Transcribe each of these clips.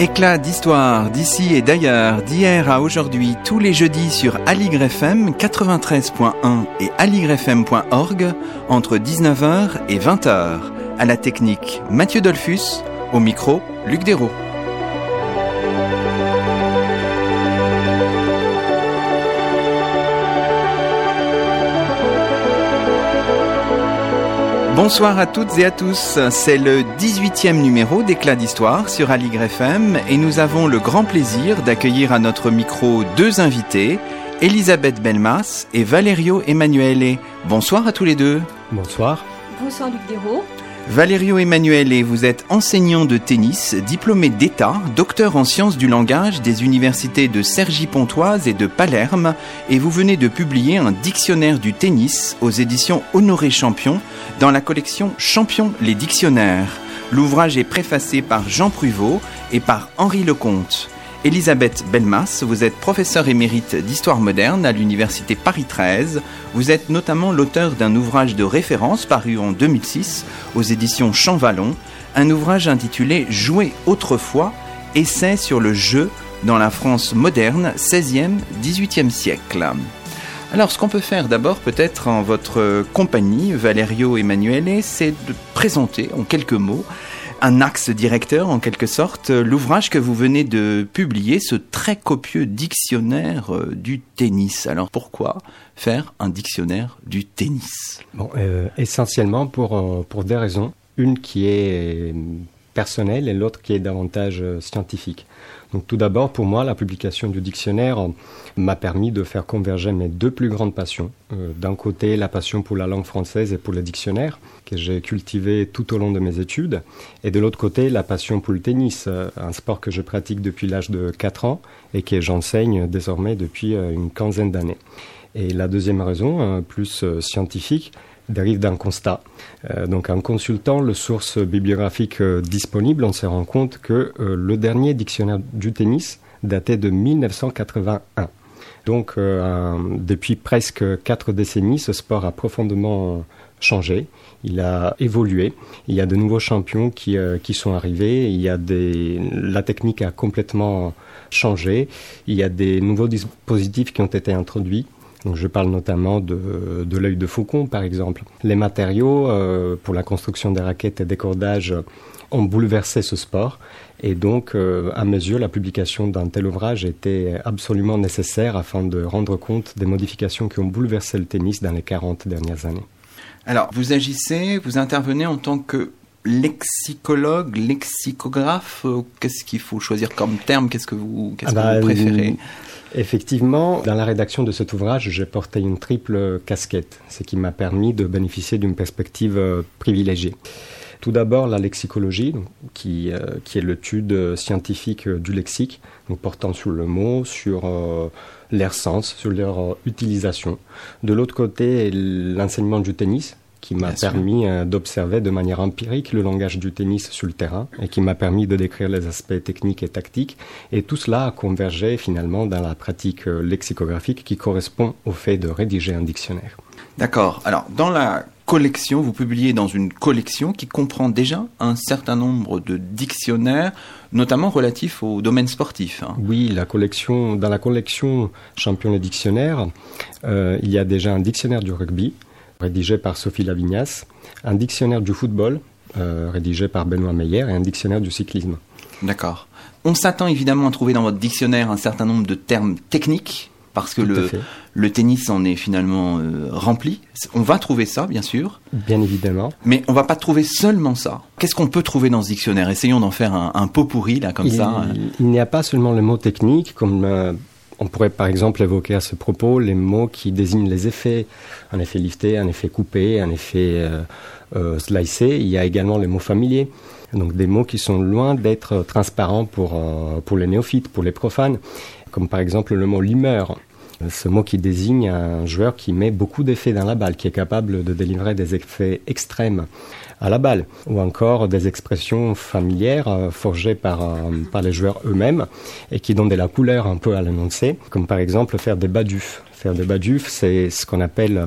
Éclat d'histoire d'ici et d'ailleurs, d'hier à aujourd'hui, tous les jeudis sur Aligre FM 93.1 et aligrefm.org entre 19h et 20h. À la technique, Mathieu Dolphus, au micro, Luc Dérault. Bonsoir à toutes et à tous, c'est le 18e numéro d'Éclat d'Histoire sur Aligre FM et nous avons le grand plaisir d'accueillir à notre micro deux invités, Elisabeth Belmas et Valerio Emanuele. Bonsoir à tous les deux. Bonsoir. Bonsoir Luc Dérault. Valerio Emanuele, vous êtes enseignant de tennis, diplômé d'État, docteur en sciences du langage des universités de Cergy-Pontoise et de Palerme, et vous venez de publier un dictionnaire du tennis aux éditions Honoré Champion dans la collection Champion les dictionnaires. L'ouvrage est préfacé par Jean Pruvot et par Henri Lecomte. Elisabeth Belmas, vous êtes professeure émérite d'histoire moderne à l'université Paris 13. Vous êtes notamment l'auteur d'un ouvrage de référence paru en 2006 aux éditions Champvallon, un ouvrage intitulé Jouer autrefois, essai sur le jeu dans la France moderne 16e, 18e siècle. Alors, ce qu'on peut faire d'abord, peut-être en votre compagnie, Valerio Emanuele, c'est de présenter en quelques mots un axe directeur en quelque sorte, l'ouvrage que vous venez de publier, ce très copieux dictionnaire euh, du tennis. Alors pourquoi faire un dictionnaire du tennis? Bon, euh, essentiellement pour, euh, pour des raisons. Une qui est et l'autre qui est davantage scientifique. Donc tout d'abord, pour moi, la publication du dictionnaire m'a permis de faire converger mes deux plus grandes passions. Euh, d'un côté, la passion pour la langue française et pour le dictionnaire, que j'ai cultivé tout au long de mes études, et de l'autre côté, la passion pour le tennis, euh, un sport que je pratique depuis l'âge de 4 ans et que j'enseigne désormais depuis euh, une quinzaine d'années. Et la deuxième raison, plus scientifique, dérive d'un constat. Euh, donc en consultant les sources bibliographiques euh, disponibles, on se rend compte que euh, le dernier dictionnaire du tennis datait de 1981. Donc depuis presque quatre décennies, ce sport a profondément changé. Il a évolué. Il y a de nouveaux champions qui, qui sont arrivés. Il y a des, la technique a complètement changé. Il y a des nouveaux dispositifs qui ont été introduits. Donc je parle notamment de, de l'œil de faucon, par exemple. Les matériaux euh, pour la construction des raquettes et des cordages ont bouleversé ce sport. Et donc, euh, à mes yeux, la publication d'un tel ouvrage était absolument nécessaire afin de rendre compte des modifications qui ont bouleversé le tennis dans les 40 dernières années. Alors, vous agissez, vous intervenez en tant que lexicologue, lexicographe. Qu'est-ce qu'il faut choisir comme terme? Qu'est-ce que vous, qu'est-ce ah que vous bah, préférez? Effectivement, dans la rédaction de cet ouvrage, j'ai porté une triple casquette, ce qui m'a permis de bénéficier d'une perspective euh, privilégiée. Tout d'abord, la lexicologie, qui, euh, qui est l'étude scientifique du lexique, portant sur le mot, sur euh, leur sens, sur leur utilisation. De l'autre côté, l'enseignement du tennis, qui m'a permis euh, d'observer de manière empirique le langage du tennis sur le terrain et qui m'a permis de décrire les aspects techniques et tactiques. Et tout cela a convergé finalement dans la pratique euh, lexicographique qui correspond au fait de rédiger un dictionnaire. D'accord. Alors, dans la collection, vous publiez dans une collection qui comprend déjà un certain nombre de dictionnaires, notamment relatifs au domaine sportif. Hein. Oui, la collection, dans la collection Champion des dictionnaires, euh, il y a déjà un dictionnaire du rugby, rédigé par Sophie Lavignas, un dictionnaire du football, euh, rédigé par Benoît Meyer, et un dictionnaire du cyclisme. D'accord. On s'attend évidemment à trouver dans votre dictionnaire un certain nombre de termes techniques, parce que le, le, tennis en est finalement euh, rempli. On va trouver ça, bien sûr. Bien évidemment. Mais on va pas trouver seulement ça. Qu'est-ce qu'on peut trouver dans ce dictionnaire? Essayons d'en faire un, pot pourri, là, comme ça. Il n'y a pas seulement le mot technique, comme euh, on pourrait par exemple évoquer à ce propos les mots qui désignent les effets, un effet lifté, un effet coupé, un effet euh, euh, slicé. Il y a également les mots familiers, donc des mots qui sont loin d'être transparents pour, euh, pour les néophytes, pour les profanes, comme par exemple le mot limeur. Ce mot qui désigne un joueur qui met beaucoup d'effets dans la balle, qui est capable de délivrer des effets extrêmes à la balle, ou encore des expressions familières euh, forgées par, euh, par les joueurs eux-mêmes et qui donnent de la couleur un peu à l'énoncé, comme par exemple faire des badufs, Faire des badufs, c'est ce qu'on appelle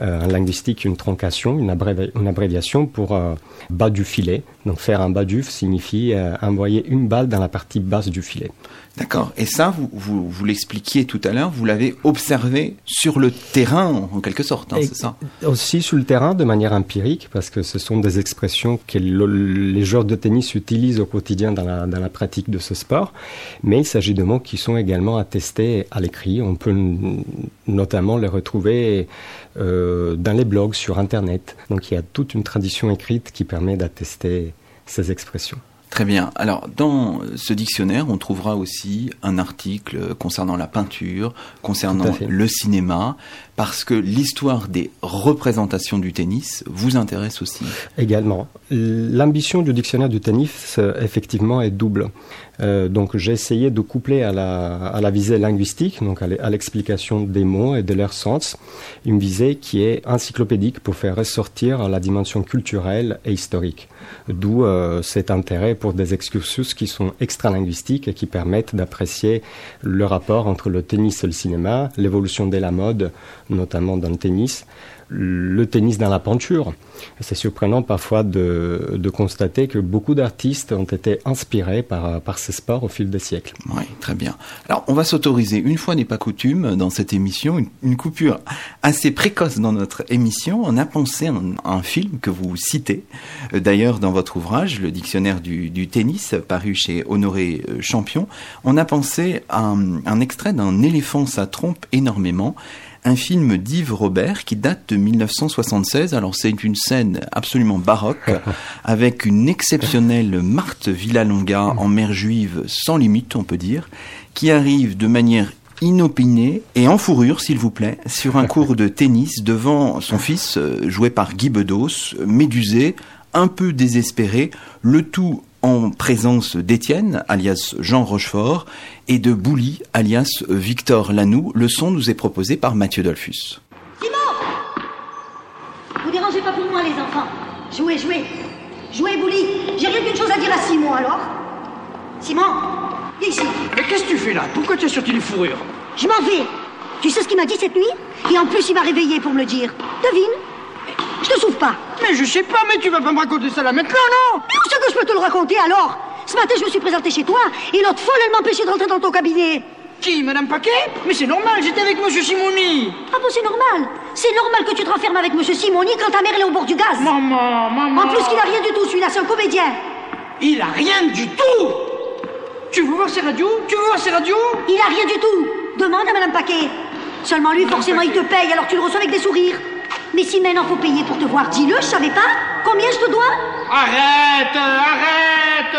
euh, en linguistique une troncation, une, abréviation pour euh, bas du filet. Donc faire un baduf signifie euh, envoyer une balle dans la partie basse du filet. D'accord. Et ça, vous, vous, vous l'expliquiez tout à l'heure, vous l'avez observé sur le terrain, en quelque sorte, hein, c'est ça? Aussi sur le terrain, de manière empirique, parce que ce sont des expressions que les joueurs de tennis utilisent au quotidien dans la, dans la pratique de ce sport. Mais il s'agit de mots qui sont également attestés à l'écrit. On peut notamment les retrouver euh, dans les blogs, sur Internet. Donc il y a toute une tradition écrite qui permet d'attester ces expressions. Très bien. Alors, dans ce dictionnaire, on trouvera aussi un article concernant la peinture, concernant le cinéma, parce que l'histoire des représentations du tennis vous intéresse aussi. Également. L'ambition du dictionnaire du tennis, effectivement, est double. Euh, donc, j'ai essayé de coupler à la, à la visée linguistique, donc à l'explication des mots et de leur sens, une visée qui est encyclopédique pour faire ressortir la dimension culturelle et historique. D'où euh, cet intérêt pour des excursus qui sont extra-linguistiques et qui permettent d'apprécier le rapport entre le tennis et le cinéma, l'évolution de la mode, notamment dans le tennis, le tennis dans la peinture. C'est surprenant parfois de, constater que beaucoup d'artistes ont été inspirés par, ces sports au fil des siècles. Oui, très bien. Alors, on va s'autoriser, une fois n'est pas coutume, dans cette émission, une, coupure assez précoce dans notre émission. On a pensé à un, film que vous citez, euh, d'ailleurs dans votre ouvrage, le dictionnaire du, tennis, paru chez Honoré euh, Champion. On a pensé à un extrait d'un éléphant, ça trompe énormément un film d'Yves Robert qui date de 1976. Alors c'est une scène absolument baroque avec une exceptionnelle Marthe Villalonga en mère juive sans limite, on peut dire, qui arrive de manière inopinée et en fourrure, s'il vous plaît, sur un cours de tennis devant son fils, euh, joué par Guy Bedos, médusé, un peu désespéré, le tout en présence d'Étienne, alias Jean Rochefort, et de Bouli, alias Victor Lanoux. Le son nous est proposé par Mathieu Dolphus. Simon Vous dérangez pas pour moi, les enfants. Jouez, jouez. Jouez, Bouli. J'ai rien qu'une chose à dire à Simon, alors. Simon, viens ici. Mais qu'est-ce que tu fais là? Pourquoi tu es sorti une fourrure? Je m'en vais. Tu sais ce qu'il m'a dit cette nuit? Et en plus, il m'a réveillé pour me le dire. Devine je te souffre pas. Mais je sais pas, mais tu vas pas me raconter ça là maintenant, non Mais où c'est que je peux te le raconter alors Ce matin, je me suis présenté chez toi et l'autre folle, elle m'empêchait de rentrer dans ton cabinet. Qui, Madame Paquet Mais c'est normal, j'étais avec Monsieur Simoni. Ah bon, c'est normal. C'est normal que tu te renfermes avec Monsieur Simoni quand ta mère est au bord du gaz. Maman, maman. En plus, il a rien du tout, celui-là, c'est un comédien. Il a rien du tout Tu veux voir ses radios Tu veux voir ses radios Il a rien du tout. Demande à Madame Paquet. Seulement lui, forcément, il te paye, alors tu le reçois avec des sourires. Mais si maintenant faut payer pour te voir, dis-le, je savais pas. Combien je te dois? Arrête Arrête.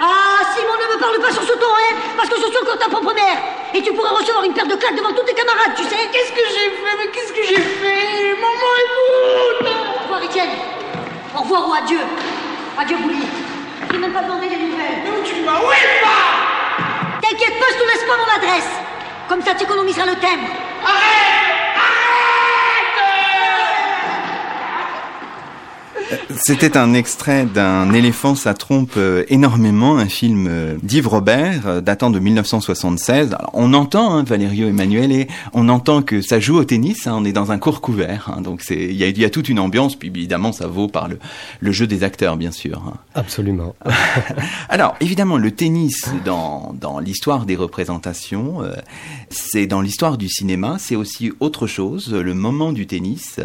Ah, Simon, ne me parle pas sur ce ton, hein Parce que je suis encore ta propre mère. Et tu pourrais recevoir une paire de claques devant tous tes camarades, tu sais. Qu'est-ce que j'ai fait? Mais qu'est-ce que j'ai fait? Maman, écoute! Au revoir, Étienne. Au revoir ou adieu. Adieu, Bouli Je même pas demandé des nouvelles. Mais où tu vas Où est pas! T'inquiète pas, je te laisse pas mon adresse. Comme ça, tu économiseras le timbre Arrête C'était un extrait d'un éléphant, ça trompe euh, énormément, un film euh, d'Yves Robert, euh, datant de 1976. Alors, on entend hein, Valerio Emmanuel et on entend que ça joue au tennis, hein, on est dans un cours couvert, hein, donc il y a, y a, toute une ambiance, puis évidemment ça vaut par le, le jeu des acteurs, bien sûr. Absolument. Alors, évidemment, le tennis, dans, dans l'histoire des représentations, c'est dans l'histoire du cinéma, c'est aussi autre chose, le moment du tennis,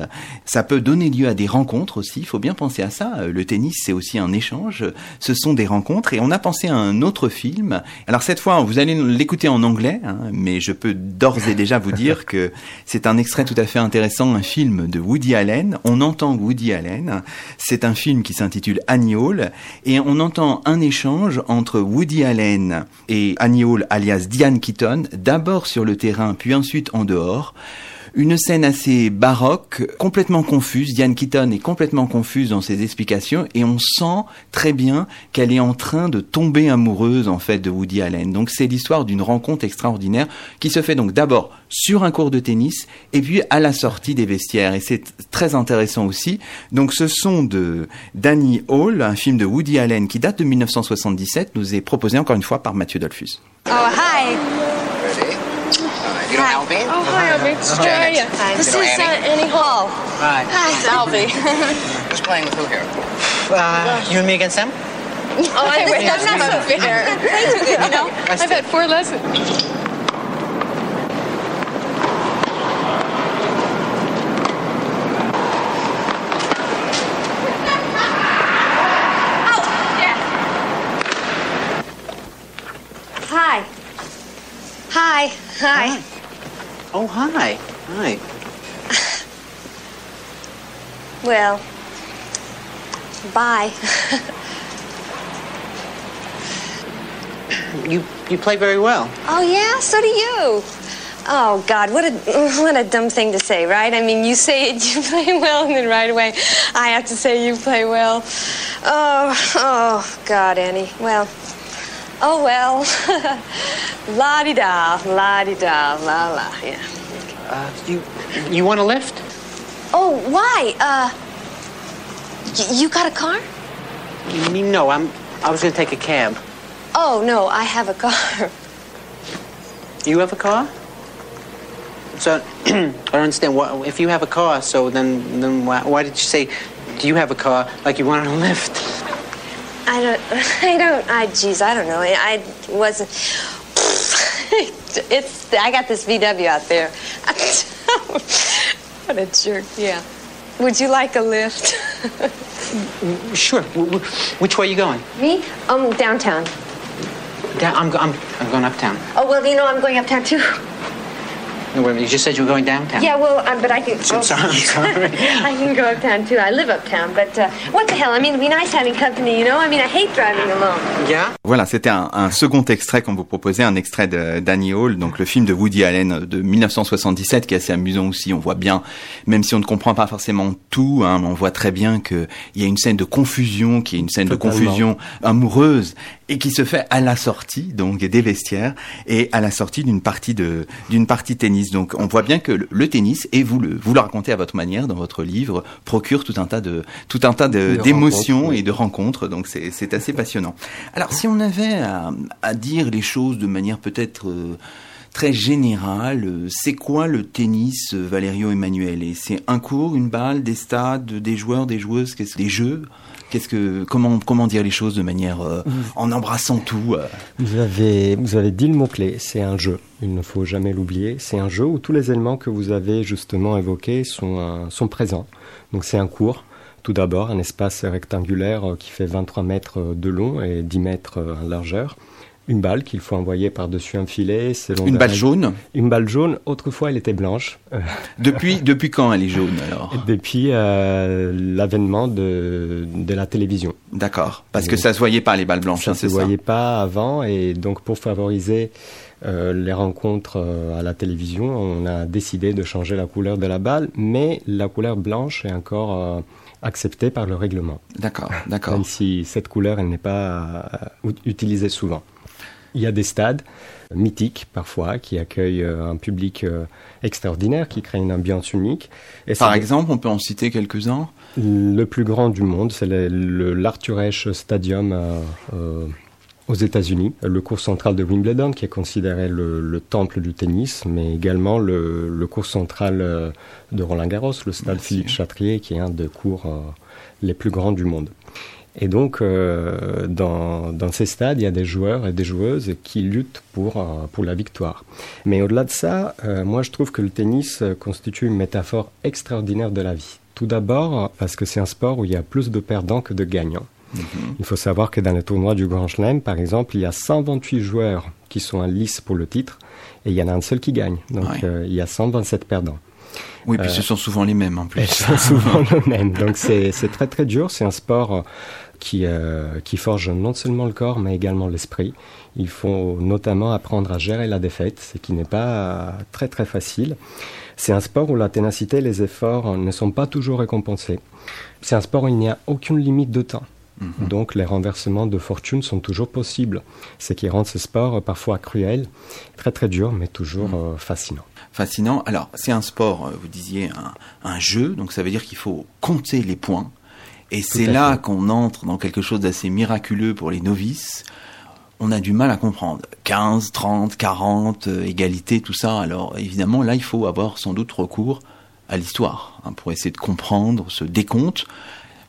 ça peut donner lieu à des rencontres aussi, il faut bien penser à ça. Le tennis, c'est aussi un échange. Ce sont des rencontres. Et on a pensé à un autre film. Alors cette fois, vous allez l'écouter en anglais, hein, mais je peux d'ores et déjà vous dire que c'est un extrait tout à fait intéressant, un film de Woody Allen. On entend Woody Allen. C'est un film qui s'intitule Annie Hall. Et on entend un échange entre Woody Allen et Annie Hall, alias Diane Keaton, d'abord sur le terrain, puis ensuite en dehors. Une scène assez baroque, complètement confuse. Diane Keaton est complètement confuse dans ses explications et on sent très bien qu'elle est en train de tomber amoureuse en fait de Woody Allen. Donc c'est l'histoire d'une rencontre extraordinaire qui se fait donc d'abord sur un cours de tennis et puis à la sortie des vestiaires et c'est très intéressant aussi. Donc ce son de Danny Hall, un film de Woody Allen qui date de 1977, nous est proposé encore une fois par Mathieu Dolphus. Oh hi. Ready? You know Albie? Oh, hi, Albie. It's Australia. This You know is Annie? uh, Annie Hall. Hi. Hi, it's Albie. Who's playing with who here? Uh, you and me against them? oh, I wait, that's not so fair. Play too good, you know? I've had four lessons. Hi. Hi. Hi. Oh, hi. Hi. Well, bye. You you play very well. Oh yeah, so do you. Oh God, what a what a dumb thing to say, right? I mean, you say it, you play well, and then right away, I have to say you play well. Oh, oh God, Annie. Well, oh well. la di da, la di da, la la. Yeah. Uh, you you want a lift? Oh, why? Uh, you got a car? You mean no? I'm. I was gonna take a cab. Oh no, I have a car. You have a car? So I don't understand. What if you have a car? So then then why, why did you say? Do you have a car? Like you wanted a lift? I don't. I don't. I. Geez, I don't know. I, I wasn't. It's. I got this VW out there. what a jerk. Yeah. Would you like a lift? Sure. Which way are you going? Me? Um, downtown. Down, I'm, I'm I'm going uptown. Oh well, you know I'm going uptown too. No, wait a minute. You just said you were going downtown. Yeah, well, um, but I can. I'm sorry. I'm sorry. I can go uptown too. I live uptown, but uh, what the hell? I mean, it'd be nice having company, you know? I mean, I hate driving alone. Yeah? Voilà, c'était un, un second extrait qu'on vous proposait, un extrait de d'Annie Hall, donc le film de Woody Allen de 1977, qui est assez amusant aussi. On voit bien, même si on ne comprend pas forcément tout, hein, on voit très bien que il y a une scène de confusion, qui est une scène Totalement. de confusion amoureuse et qui se fait à la sortie donc des vestiaires et à la sortie d'une partie de d'une partie de tennis. Donc on voit bien que le, tennis et vous le vous le racontez à votre manière dans votre livre procure tout un tas de tout un tas d'émotions et de rencontres. Donc c'est assez passionnant. Alors si on avait à, à dire les choses de manière peut-être euh, très générale, euh, c'est quoi le tennis, euh, Valerio Emmanuel Et c'est un cours, une balle, des stades, des joueurs, des joueuses, des jeux? Qu'est-ce que comment comment dire les choses de manière euh, en embrassant tout euh, Vous avez, vous avez dit le mot-clé, c'est un jeu. Il ne faut jamais l'oublier. C'est un jeu où tous les éléments que vous avez justement évoqués sont, euh, sont présents. Donc c'est un cours. Tout d'abord, un espace rectangulaire qui fait 23 mètres de long et 10 mètres en largeur. Une balle qu'il faut envoyer par-dessus un filet. selon Une balle jaune Une balle jaune. Autrefois, elle était blanche. Euh, Depuis depuis quand elle est jaune alors? Depuis euh, l'avènement de, de la télévision. D'accord. Parce que ça se voyait pas les balles blanches, Ça hein, ne se c'est ça? voyait pas avant et donc pour favoriser euh, les rencontres euh, à la télévision, on a décidé de changer la couleur de la balle, mais la couleur blanche est encore acceptée par le règlement, D'accord, d'accord. même si cette couleur elle n'est pas ut- utilisée souvent. Il y a des stades mythiques parfois qui accueillent euh, un public euh, extraordinaire, qui créent une ambiance unique. Et Par exemple, on peut en citer quelques-uns. le plus grand du monde, c'est le, le- l'Arthur Ashe Stadium euh, euh, aux États-Unis, le cours central de Wimbledon, qui est considéré le, le temple du tennis, mais également le, le cours central de Roland Garros, le stade Merci. Philippe Chatrier, qui est un des cours euh, les plus grands du monde. Et donc, euh, dans, dans ces stades, il y a des joueurs et des joueuses qui luttent pour, euh, pour la victoire. Mais au-delà de ça, euh, moi, je trouve que le tennis euh, constitue une métaphore extraordinaire de la vie. Tout d'abord, parce que c'est un sport où il y a plus de perdants que de gagnants. Il faut savoir que dans les tournois du Grand Chelem, par exemple, il y a 128 joueurs qui sont en lice pour le titre et il y en a un seul qui gagne. Donc, Ouais. euh, il y a 127 perdants. Oui, puis Euh, ce sont souvent les mêmes en plus. sont souvent le même. Donc c'est très très dur. C'est un sport euh, qui, euh, qui forge non seulement le corps mais également l'esprit. Il faut notamment apprendre à gérer la défaite, ce qui n'est pas très très facile. C'est un sport où la ténacité et les efforts ne sont pas toujours récompensés. C'est un sport où il n'y a aucune limite de temps. Donc les renversements de fortune sont toujours possibles, ce qui rend ce sport parfois cruel, très très dur, mais toujours euh, fascinant. Fascinant. Alors, c'est un sport, euh, vous disiez, un, un jeu, donc ça veut dire qu'il faut compter les points. Et c'est là qu'on entre dans quelque chose d'assez miraculeux pour les novices. on a du mal à comprendre. 15, 30, 40, égalité, tout ça. Alors évidemment, là, il faut avoir sans doute recours à l'histoire hein, pour essayer de comprendre ce décompte.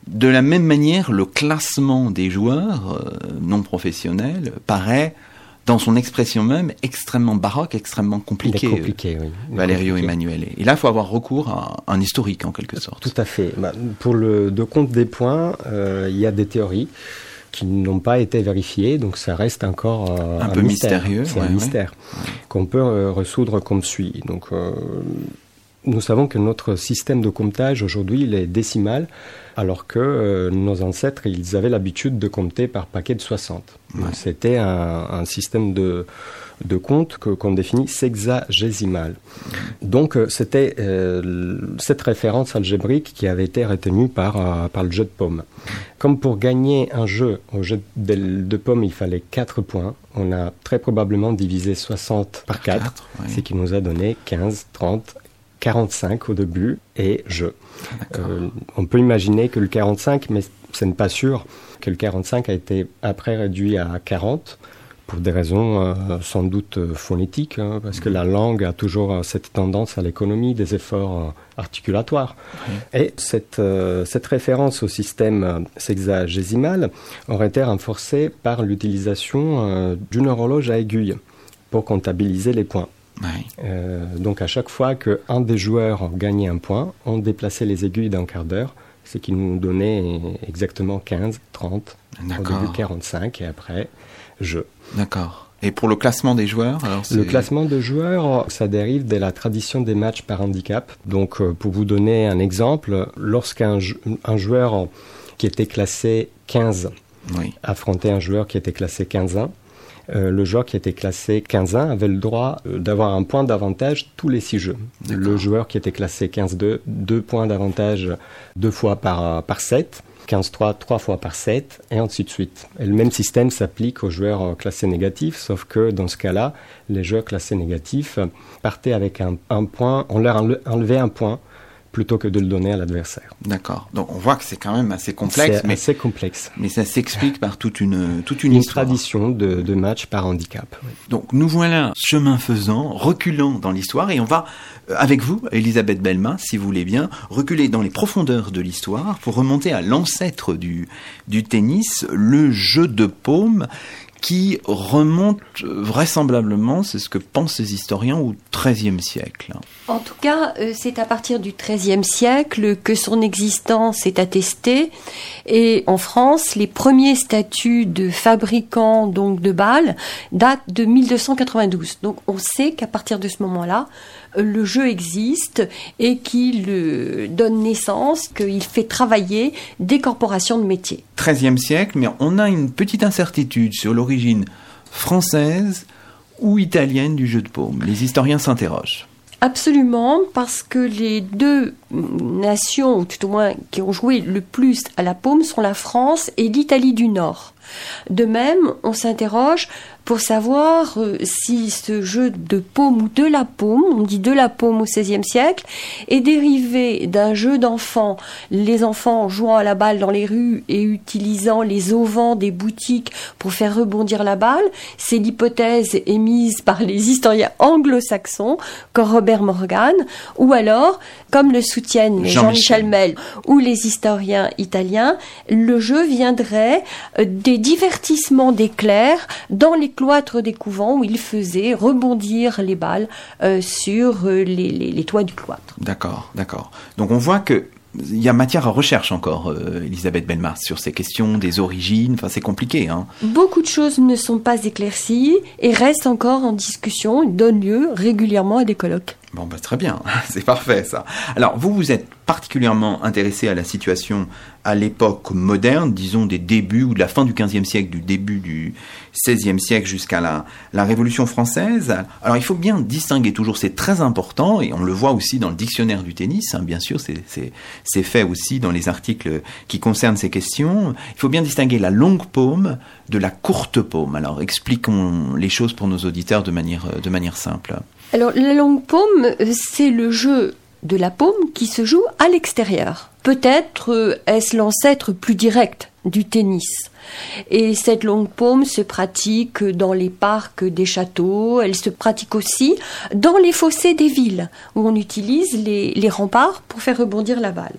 De la même manière, le classement des joueurs euh, non professionnels paraît, dans son expression même, extrêmement baroque, extrêmement compliqué. compliqué, oui. Valerio Emanuele. Et là, il faut avoir recours à un historique, en quelque sorte. Tout à fait. Bah, pour le de compte des points, euh, il y a des théories qui n'ont pas été vérifiées, donc ça reste encore euh, un, peu mystérieux. C'est un mystère qu'on peut résoudre comme suit. Donc, nous savons que notre système de comptage aujourd'hui, il est décimal, alors que euh, nos ancêtres, ils avaient l'habitude de compter par paquet de 60. C'était un, système de, de compte qu'on définit sexagésimal. Donc euh, c'était euh, cette référence algébrique qui avait été retenue par, par le jeu de pommes. Comme pour gagner un jeu au jeu de, pommes, il fallait 4 points, on a très probablement divisé 60 par 4, ce qui nous a donné 15, 30, 45 au début et je. Euh, on peut imaginer que le 45, mais ce n'est pas sûr, que le 45 a été après réduit à 40 pour des raisons euh, sans doute euh, phonétiques, hein, parce que la langue a toujours cette tendance à l'économie des efforts articulatoires. Et cette, cette référence au système sexagésimal aurait été renforcée par l'utilisation d'une horloge à aiguille pour comptabiliser les points. Euh, donc à chaque fois qu'un des joueurs gagnait un point, on déplaçait les aiguilles d'un quart d'heure, ce qui nous donnait exactement 15, 30, au début 45 et après jeu. D'accord. Et pour le classement des joueurs alors Le classement de joueurs, ça dérive de la tradition des matchs par handicap. Donc euh, pour vous donner un exemple, lorsqu'un un joueur qui était classé 15 affrontait un joueur qui était classé 15-1, euh, le joueur qui était classé 15-1 avait le droit euh, d'avoir un point d'avantage tous les six jeux. Le joueur qui était classé 15-2, deux points d'avantage deux fois par, euh, par 7. 15-3, trois fois par 7, et ainsi de suite. Et le même système s'applique aux joueurs classés négatifs, sauf que dans ce cas-là, les joueurs classés négatifs partaient avec un, un point, on leur enlevait un point plutôt que de le donner à l'adversaire. D'accord. Donc on voit que c'est quand même assez complexe. C'est assez complexe. Mais ça s'explique par toute une toute une, une tradition de, de match par handicap. Donc nous voilà chemin faisant, reculant dans l'histoire et on va euh, avec vous, Elisabeth Belma, si vous voulez bien, reculer dans les profondeurs de l'histoire pour remonter à l'ancêtre du du tennis, le jeu de paume qui remonte vraisemblablement, c'est ce que pensent les historiens, au XIIIe siècle. En tout cas, euh, c'est à partir du XIIIe siècle que son existence est attestée. Et en France, les premiers statuts de fabricants donc de balles datent de 1292. Donc on sait qu'à partir de ce moment-là, le jeu existe et qu'il donne naissance, qu'il fait travailler des corporations de métiers. 13e siècle, mais on a une petite incertitude sur l'origine française ou italienne du jeu de paume. Les historiens s'interrogent. Absolument, parce que les deux nations, ou tout au moins qui ont joué le plus à la paume, sont la France et l'Italie du Nord. De même, on s'interroge pour savoir euh, si ce jeu de paume ou de la paume, on dit de la paume au XVIe siècle, est dérivé d'un jeu d'enfants, les enfants jouant à la balle dans les rues et utilisant les auvents des boutiques pour faire rebondir la balle. C'est l'hypothèse émise par les historiens anglo-saxons, comme Robert Morgan, ou alors, comme le soutiennent Jean-Michel Mel ou les historiens italiens, le jeu viendrait euh, des divertissements des clercs dans les cloîtres des couvents où ils faisaient rebondir les balles euh, sur euh, les, toits du cloître. D'accord, d'accord. Donc on voit que il y a matière à recherche encore, euh, Elisabeth Belmas, sur ces questions des origines. Enfin, c'est compliqué. Hein. Beaucoup de choses ne sont pas éclaircies et restent encore en discussion, donnent lieu régulièrement à des colloques. Bon, bah, très bien, c'est parfait ça. Alors, vous, vous êtes particulièrement intéressé à la situation à l'époque moderne, disons des débuts ou de la fin du XVe siècle, du début du XVIe siècle jusqu'à la, Révolution française. Alors, il faut bien distinguer toujours, c'est très important, et on le voit aussi dans le dictionnaire du tennis, hein, bien sûr, c'est fait aussi dans les articles qui concernent ces questions. Il faut bien distinguer la longue paume de la courte paume. Alors, expliquons les choses pour nos auditeurs de manière simple. Alors la longue paume, c'est le jeu de la paume qui se joue à l'extérieur. Peut-être euh, est-ce l'ancêtre plus direct du tennis? Et cette longue paume se pratique dans les parcs des châteaux, elle se pratique aussi dans les fossés des villes, où on utilise les, les remparts pour faire rebondir la balle.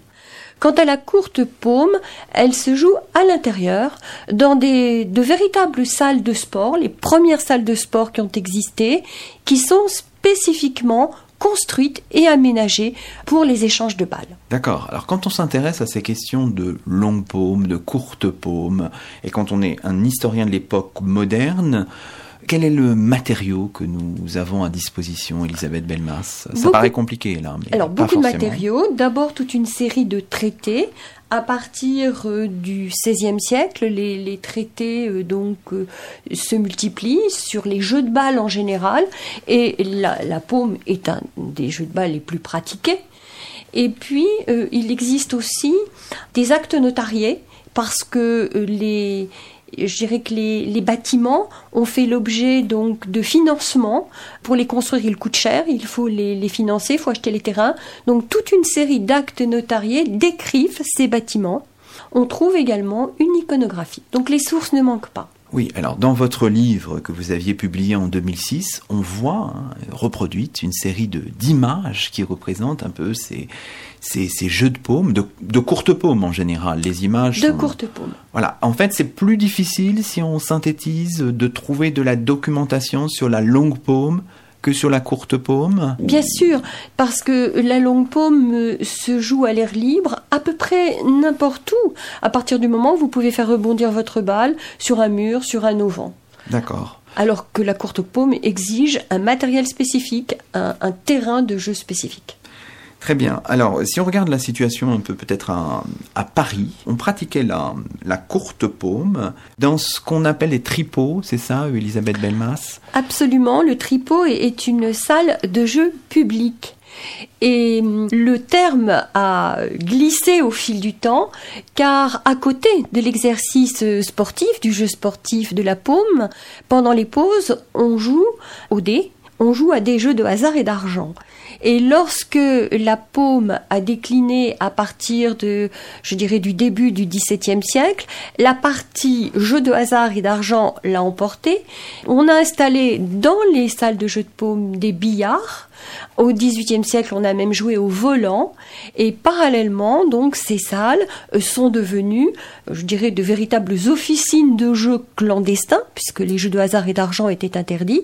Quant à la courte paume, elle se joue à l'intérieur, dans des, de véritables salles de sport, les premières salles de sport qui ont existé, qui sont spécifiquement construites et aménagées pour les échanges de balles. D'accord. Alors quand on s'intéresse à ces questions de longue paume, de courte paume, et quand on est un historien de l'époque moderne, quel est le matériau que nous avons à disposition, Elisabeth Belmas? Ça paraît compliqué là. Mais Alors beaucoup de matériaux. D'abord toute une série de traités à partir euh, du XVIe siècle, les, traités euh, donc euh, se multiplient sur les jeux de balles en général, et la, la, paume est un des jeux de balles les plus pratiqués. Et puis il existe aussi des actes notariés parce que les je dirais que les, bâtiments ont fait l'objet donc de financement. Pour les construire, ils coûtent cher, il faut les, les financer, il faut acheter les terrains. Donc toute une série d'actes notariés décrivent ces bâtiments. On trouve également une iconographie. Donc les sources ne manquent pas. Oui, alors dans votre livre que vous aviez publié en 2006, on voit hein, reproduite une série de d'images qui représentent un peu ces, ces, ces jeux de paumes, de, de courtes paumes en général. Les images. De courtes paumes. Voilà. En fait, c'est plus difficile si on synthétise de trouver de la documentation sur la longue paume que sur la courte paume Bien sûr, parce que la longue paume euh, se joue à l'air libre à peu près n'importe où, à partir du moment où vous pouvez faire rebondir votre balle sur un mur, sur un auvent. D'accord. Alors que la courte paume exige un matériel spécifique, un terrain de jeu spécifique. Très bien. Alors, si on regarde la situation un peu peut-être à, Paris, on pratiquait la, la courte paume dans ce qu'on appelle les tripots, c'est ça, Elisabeth Belmas? Absolument. Le tripot est une salle de jeu public. Et hum, le terme a glissé au fil du temps, car à côté de l'exercice sportif, du jeu sportif de la paume, pendant les pauses, on joue au dé, on joue à des jeux de hasard et d'argent. Et lorsque la paume a décliné à partir de, je dirais, du début du XVIIe siècle, la partie jeu de hasard et d'argent l'a emporté. On a installé dans les salles de jeux de paume des billards. Au XVIIIe siècle, on a même joué au volant. Et parallèlement, donc, ces salles sont devenues, je dirais, de véritables officines de jeux clandestins, puisque les jeux de hasard et d'argent étaient interdits.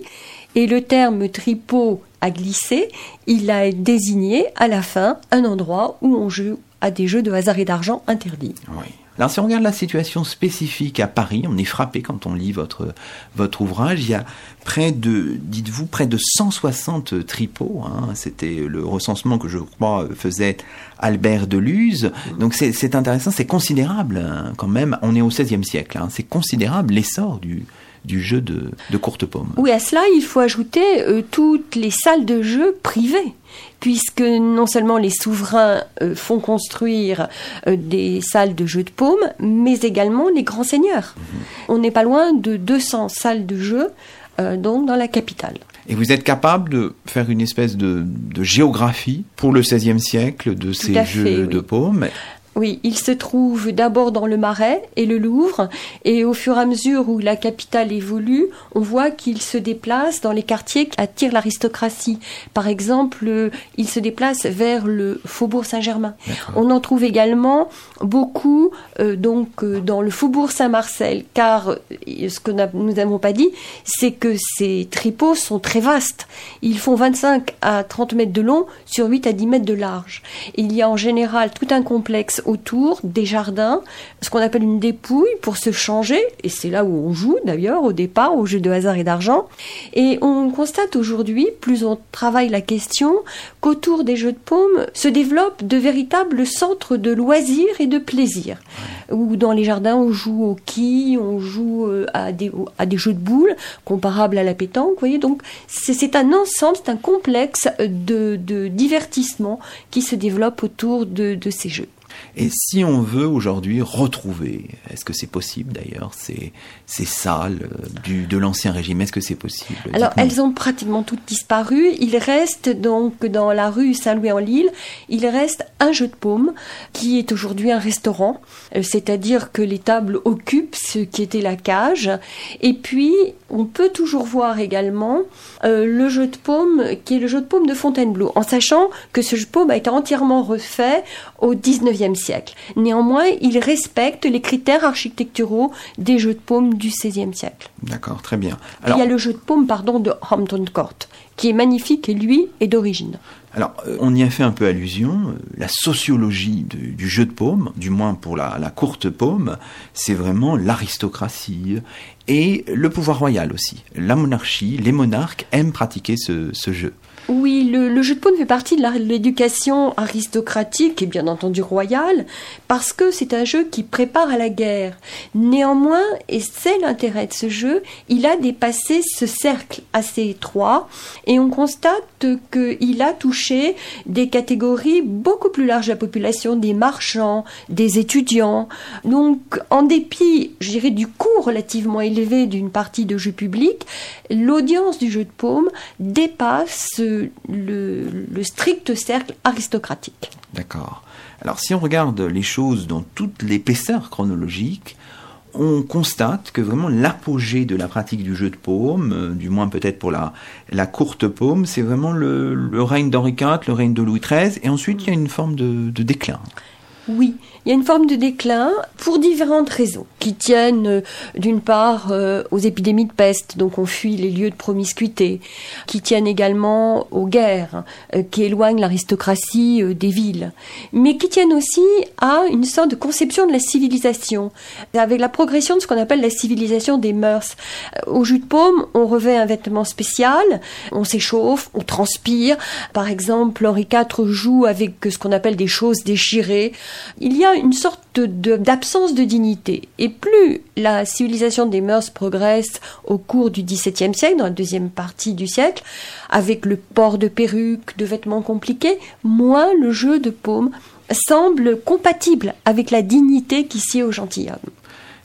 Et le terme tripot a glissé, il a désigné à la fin un endroit où on joue à des jeux de hasard et d'argent interdits. Oui. Alors si on regarde la situation spécifique à Paris, on est frappé quand on lit votre, votre ouvrage, il y a près de, dites-vous, près de 160 tripots. Hein. C'était le recensement que je crois faisait Albert Deluse. Donc c'est intéressant, c'est considérable hein, quand même. On est au XVIe siècle, hein. c'est considérable l'essor du, du jeu de, de courte paume. Oui, à cela, il faut ajouter euh, toutes les salles de jeu privées, puisque non seulement les souverains euh, font construire euh, des salles de jeu de paume, mais également les grands seigneurs. Mhm. On n'est pas loin de 200 salles de jeu donc dans la capitale. Et vous êtes capable de faire une espèce de, géographie pour le XVIe siècle de ces jeux de paume? Oui, il se trouve d'abord dans le Marais et le Louvre, et au fur et à mesure où la capitale évolue, on voit qu'il se déplace dans les quartiers qui attirent l'aristocratie. Par exemple, il se déplace vers le Faubourg Saint-Germain. On en trouve également beaucoup euh, donc euh, dans le Faubourg Saint-Marcel, car euh, ce que nous n'avons pas dit, c'est que ces tripots sont très vastes. Ils font 25 à 30 mètres de long sur 8 à 10 mètres de large. Il y a en général tout un complexe autour des jardins, ce qu'on appelle une dépouille pour se changer, et c'est là où on joue d'ailleurs au départ au jeu de hasard et d'argent. Et on constate aujourd'hui, plus on travaille la question, qu'autour des jeux de paume se développent de véritables centres de loisirs et de plaisir. Où dans les jardins on joue au quilles, on joue euh, à des, à des jeux de boules comparables à la pétanque, vous voyez. Donc c'est un ensemble, c'est un complexe de, de divertissement qui se développe autour de, de ces jeux. Et si on veut aujourd'hui retrouver, est-ce que c'est possible d'ailleurs, ces, ces salles du, de l'ancien régime Est-ce que c'est possible Alors, elles ont pratiquement toutes disparu. Il reste donc dans la rue Saint-Louis-en-Lille, il reste un jeu de paume qui est aujourd'hui un restaurant, Euh, c'est-à-dire que les tables occupent ce qui était la cage. Et puis, on peut toujours voir également euh, le jeu de paume qui est le jeu de paume de Fontainebleau, en sachant que ce jeu de paume a été entièrement refait au 19e siècle. Néanmoins, il respecte les critères architecturaux des jeux de paume du 16e siècle. D'accord, très bien. Il y a le jeu de paume, pardon, de Hampton Court, qui est magnifique et lui est d'origine. Alors, euh, on y a fait un peu allusion. La sociologie de- du jeu de paume, du moins pour la, la courte paume, c'est vraiment l'aristocratie et le pouvoir royal aussi. La monarchie, les monarques aiment pratiquer ce, ce jeu. Oui, le, jeu de paume fait partie de l'éducation aristocratique et bien entendu royale, parce que c'est un jeu qui prépare à la guerre. Néanmoins, et c'est l'intérêt de ce jeu, il a dépassé ce cercle assez étroit, et on constate qu'il a touché des catégories beaucoup plus larges de la population, des marchands, des étudiants. Donc, en dépit, je dirais, du coût relativement élevé d'une partie de jeu public, l'audience du jeu de paume dépasse le, strict cercle aristocratique. D'accord. Alors, si on regarde les choses dans toute l'épaisseur chronologique, on constate que vraiment l'apogée de la pratique du jeu de paume, euh, du moins peut-être pour la, la courte paume, c'est vraiment le, règne d'Henri IV, le règne de Louis XIII, et ensuite il y a une forme de déclin. Oui, il y a une forme de déclin pour différentes raisons qui tiennent euh, d'une part euh, aux épidémies de peste, donc on fuit les lieux de promiscuité, qui tiennent également aux guerres euh, qui éloignent l'aristocratie des villes, mais qui tiennent aussi à une sorte de conception de la civilisation, avec la progression de ce qu'on appelle la civilisation des mœurs. Au jus de paume, on revêt un vêtement spécial, on s'échauffe, on transpire. Par exemple, Henri IV joue avec ce qu'on appelle des choses déchirées. Il y a une sorte d'absence de dignité. Et plus la civilisation des mœurs progresse au cours du XVIIe siècle, dans la deuxième partie du siècle, avec le port de perruques, de vêtements compliqués, moins le jeu de paume semble compatible avec la dignité qui sied au gentilhomme.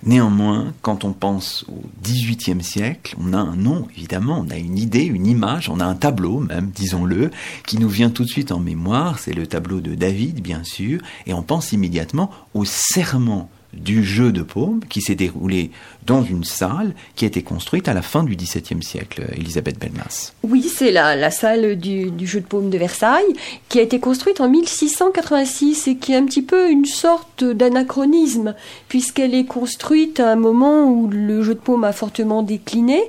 Néanmoins, quand on pense au XVIIIe siècle, on a un nom, évidemment, on a une idée, une image, on a un tableau même, disons-le, qui nous vient tout de suite en mémoire, c'est le tableau de David, bien sûr, et on pense immédiatement au serment du jeu de paume qui s'est déroulé dans une salle qui a été construite à la fin du XVIIe siècle, Elisabeth Belmas. Oui, c'est la, la salle du, du jeu de paume de Versailles, qui a été construite en 1686 et qui est un petit peu une sorte d'anachronisme, puisqu'elle est construite à un moment où le jeu de paume a fortement décliné.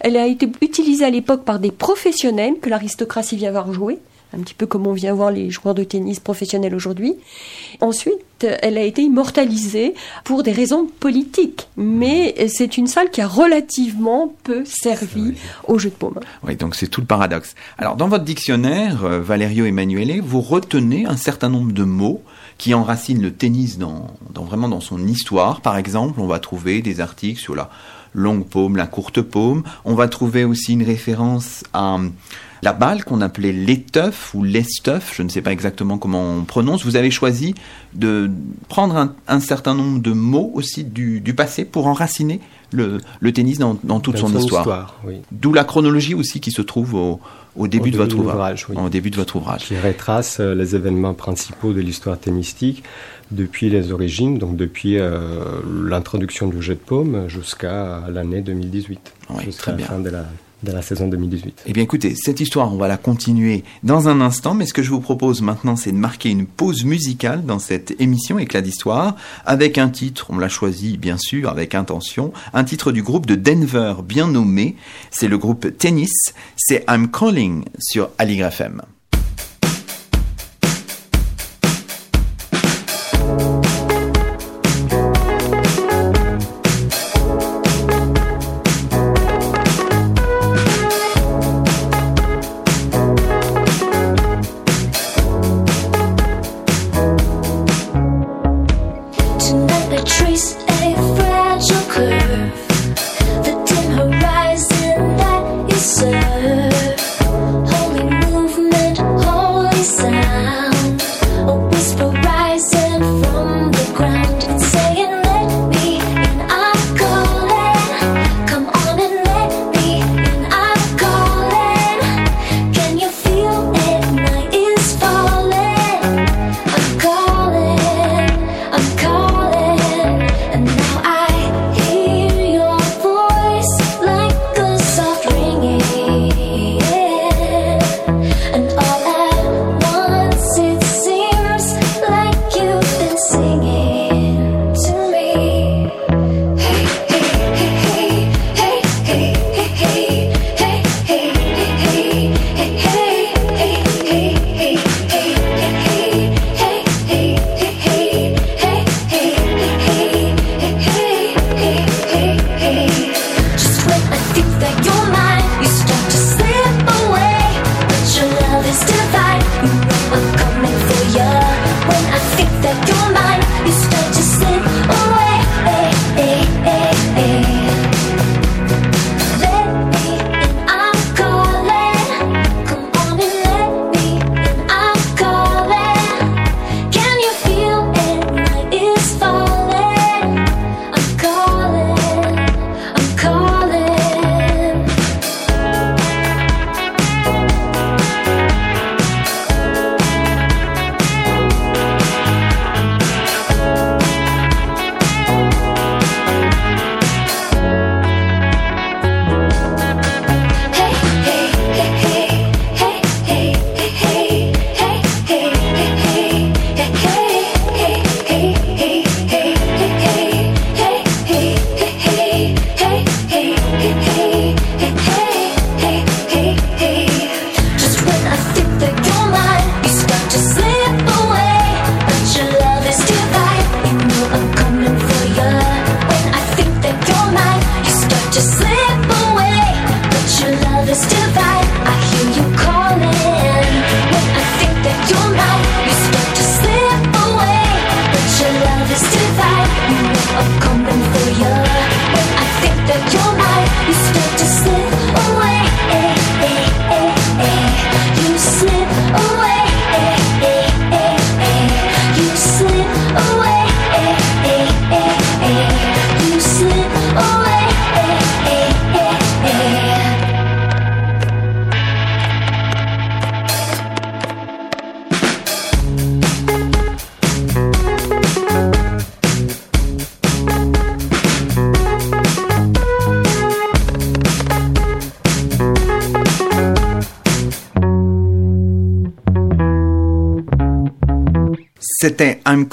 Elle a été utilisée à l'époque par des professionnels que l'aristocratie vient voir jouer un petit peu comme on vient voir les joueurs de tennis professionnels aujourd'hui. Ensuite, elle a été immortalisée pour des raisons politiques, mais c'est une salle qui a relativement peu servi au jeu de paume. Oui, donc c'est tout le paradoxe. Alors, dans votre dictionnaire, euh, Valerio Emanuele, vous retenez un certain nombre de mots qui enracinent le tennis dans, dans vraiment dans son histoire. Par exemple, on va trouver des articles sur la longue paume, la courte paume. On va trouver aussi une référence à la balle qu'on appelait l'éteuf ou l'esteuf, je ne sais pas exactement comment on prononce. Vous avez choisi de prendre un, un certain nombre de mots aussi du, du passé pour enraciner le, le tennis dans, dans toute Dans son, son histoire. histoire, oui. D'où la chronologie aussi qui se trouve au, au début Au de votre ouvrage. oui. Au début de votre ouvrage. qui retrace euh, les événements principaux de l'histoire tennistique depuis les origines, donc depuis euh, l'introduction du jeu de paume jusqu'à l'année 2018, Oui, jusqu'à très la bien. fin de la, de la saison 2018. Eh bien écoutez, cette histoire, on va la continuer dans un instant, mais ce que je vous propose maintenant, c'est de marquer une pause musicale dans cette émission Éclat d'Histoire, avec un titre, on l'a choisi bien sûr avec intention, un titre du groupe de Denver bien nommé, c'est le groupe Tennis, c'est I'm Calling sur Aligre.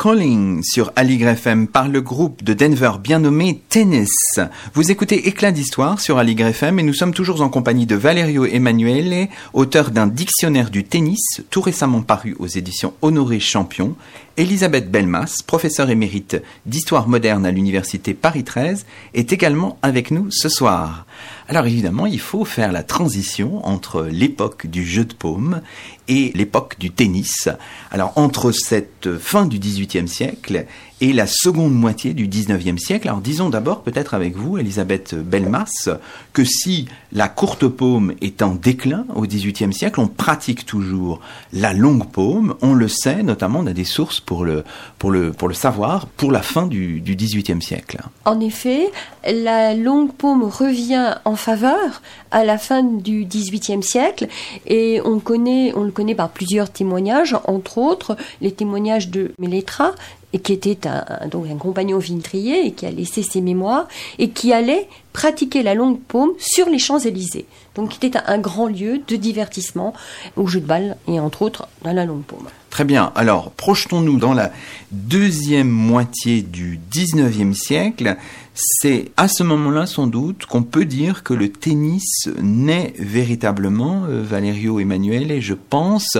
Calling sur Aligre FM par le groupe de Denver bien nommé Tennis. Vous écoutez Éclat d'Histoire sur Aligre FM et nous sommes toujours en compagnie de Valerio Emanuele, auteur d'un dictionnaire du tennis tout récemment paru aux éditions Honoré Champion, Elisabeth Belmas, professeure émérite d'histoire moderne à l'université Paris 13, est également avec nous ce soir. Alors évidemment, il faut faire la transition entre l'époque du jeu de paume et l'époque du tennis. Alors entre cette fin du XVIIIe siècle et la seconde moitié du XIXe siècle. Alors disons d'abord peut-être avec vous, Elisabeth Belmas, que si la courte paume est en déclin au XVIIIe siècle, on pratique toujours la longue paume. On le sait, notamment on a des sources pour le, pour le, pour le savoir, pour la fin du, du XVIIIe siècle. En effet, la longue paume revient en faveur à la fin du XVIIIe siècle et on, connaît, on le connaît par plusieurs témoignages, entre autres les témoignages de Mélétra, et qui était un, donc un compagnon vintrier et qui a laissé ses mémoires et qui allait pratiquer la longue paume sur les Champs-Élysées. Donc qui était un, grand lieu de divertissement au jeu de balle et entre autres dans la longue paume. Très bien. Alors, projetons-nous dans la deuxième moitié du 19e siècle. C'est à ce moment-là, sans doute, qu'on peut dire que le tennis naît véritablement, euh, Valerio Emmanuel, et je pense,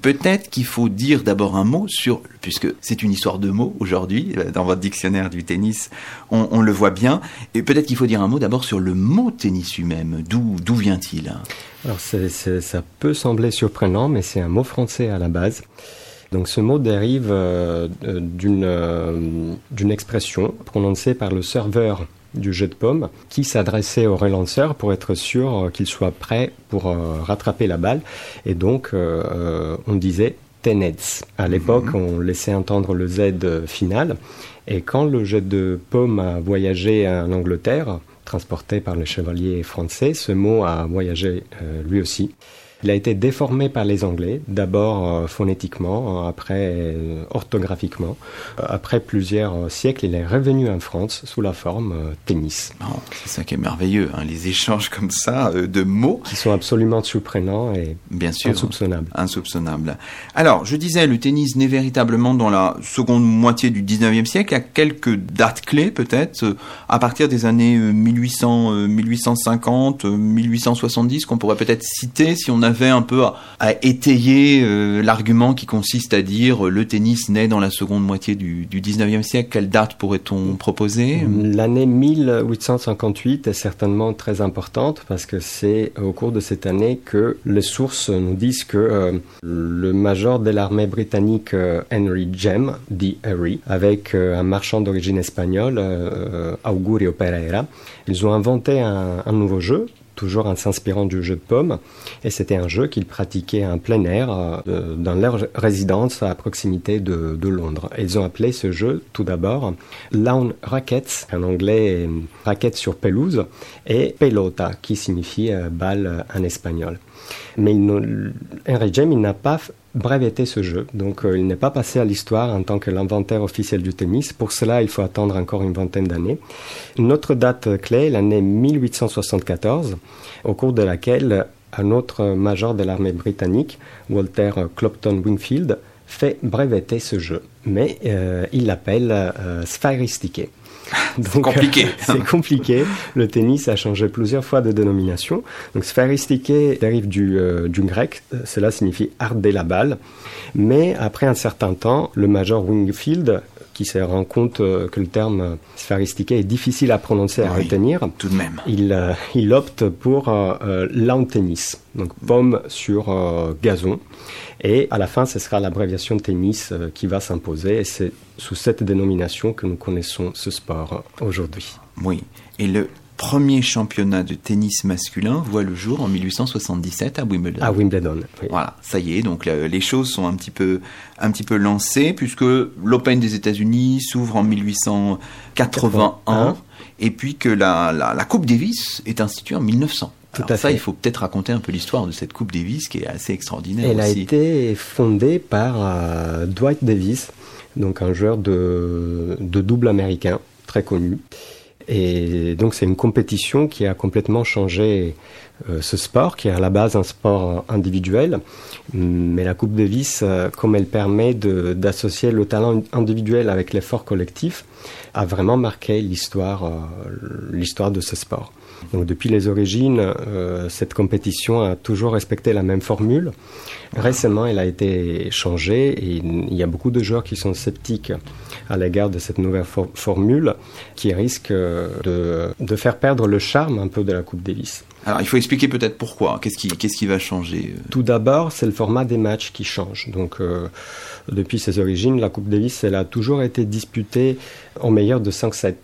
peut-être qu'il faut dire d'abord un mot sur, puisque c'est une histoire de mots aujourd'hui, euh, dans votre dictionnaire du tennis, on, on le voit bien, et peut-être qu'il faut dire un mot d'abord sur le mot tennis lui-même. D'où, vient-il? Alors ça peut sembler surprenant, mais c'est un mot français à la base. Donc ce mot dérive euh, euh, d'une euh, d'une expression prononcée par le serveur du jeu de paume qui s'adressait au relanceur pour être sûr qu'il soit prêt pour rattraper la balle. Et donc on disait Tenets. À l'époque, on laissait entendre le Z final. Et quand le jet de paume a voyagé en Angleterre, transporté par les chevaliers français, ce mot a voyagé euh, lui aussi. Il a été déformé par les Anglais, d'abord euh, phonétiquement, euh, après euh, orthographiquement. Après plusieurs siècles, il est revenu en France sous la forme tennis, Oh, C'est ça qui est merveilleux, hein, les échanges comme ça de mots, qui sont absolument surprenants et bien sûr. insoupçonnables. insoupçonnable. Alors, je disais, le tennis naît véritablement dans la seconde moitié du 19e siècle. Il y a quelques dates clés, peut-être, à partir des années euh, 1800, euh, 1850, euh, 1870, qu'on pourrait peut-être citer si on avait un peu à, étayer euh, l'argument qui consiste à dire euh, le tennis naît dans la seconde moitié du, du 19e siècle. Quelle date pourrait-on proposer? L'année 1858 est certainement très importante parce que c'est au cours de cette année que les sources nous disent que euh, le major de l'armée britannique Henry Jem, dit Harry, avec un marchand d'origine espagnole, Augurio Pereira, ils ont inventé un nouveau jeu toujours en s'inspirant du jeu de paume. Et c'était un jeu qu'ils pratiquaient en plein air euh, dans leur résidence à proximité de, Londres. Ils ont appelé ce jeu tout d'abord Lawn Rackets, en anglais raquette sur pelouse, et pelota, qui signifie euh, balle en espagnol. Mais Henry James, n'a pas breveté ce jeu, donc euh, il n'est pas passé à l'histoire en tant que l'inventaire officiel du tennis. Pour cela, il faut attendre encore une vingtaine d'années. Une autre date clé l'année 1874, au cours de laquelle un autre major de l'armée britannique, Walter Clopton Wingfield, fait breveter ce jeu, mais euh, il l'appelle euh. C'est compliqué. c'est compliqué. Le tennis a changé plusieurs fois de dénomination. Donc sphéristique dérive du, euh, du grec, cela signifie harder la balle. Mais après un certain temps, le major Wingfield, qui se rend compte euh, que le terme sphéristique est difficile à prononcer et à Oui. retenir, Tout de même. il, euh, il opte pour euh, euh, tennis, donc pomme sur euh, gazon. Et à la fin, ce sera l'abréviation tennis euh, qui va s'imposer. Et c'est sous cette dénomination que nous connaissons ce sport euh, aujourd'hui. Oui. Et le premier championnat de tennis masculin voit le jour en 1877 à Wimbledon. À Wimbledon. oui. Voilà, ça y est, donc là, les choses sont un petit peu, un petit peu lancées puisque l'Open des États-Unis s'ouvre en 1881 81. et puis que la, la, la Coupe Davis est instituée en 1900. Tout Alors à ça, fait. il faut peut-être raconter un peu l'histoire de cette Coupe Davis qui est assez extraordinaire Elle a été fondée par euh, Dwight Davis, donc un joueur de, de double américain très connu. Et donc c'est une compétition qui a complètement changé euh, ce sport, qui est à la base un sport individuel. Mais la Coupe Davis, euh, comme elle permet d'associer le talent individuel avec l'effort collectif, a vraiment marqué l'histoire euh, de ce sport. Donc depuis les origines, euh, cette compétition a toujours respecté la même formule. Récemment, elle a été changée et il y a beaucoup de joueurs qui sont sceptiques à l'égard de cette nouvelle for- formule qui risque euh, de, de faire perdre le charme un peu de la Coupe Davis. Alors, il faut expliquer peut-être pourquoi. Qu'est-ce qui, va changer euh? Tout d'abord, c'est le format des matchs qui change. Donc, euh, depuis ses origines, la Coupe Davis, elle a toujours été disputée en meilleur de 5-7.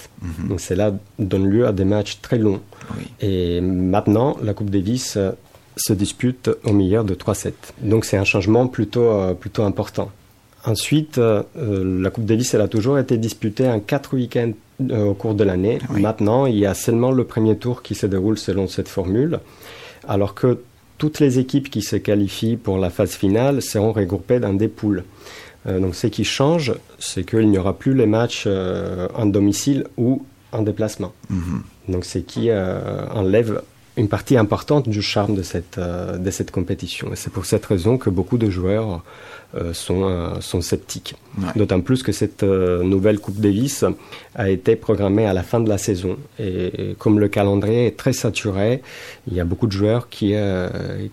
Donc, cela donne lieu à des matchs très longs. Oui. Et maintenant, la Coupe Davis se dispute au meilleur de 3-7. Donc, c'est un changement plutôt, euh, plutôt important. Ensuite, euh, euh, la Coupe Davis, elle a toujours été disputée en quatre week-ends euh, au cours de l'année. Oui. Maintenant, il y a seulement le premier tour qui se déroule selon cette formule, alors que toutes les équipes qui se qualifient pour la phase finale seront regroupées dans des poules. Euh, donc, ce qui change, c'est qu'il n'y aura plus les matchs en domicile ou en déplacement. Mhm. Donc, ce qui enlève une partie importante du charme de cette, euh, de cette compétition. Et c'est pour cette raison que beaucoup de joueurs euh, sont, euh, sont sceptiques. Ouais. D'autant plus que cette nouvelle Coupe Davis a été programmée à la fin de la saison. Et comme le calendrier est très saturé, il y a beaucoup de joueurs qui,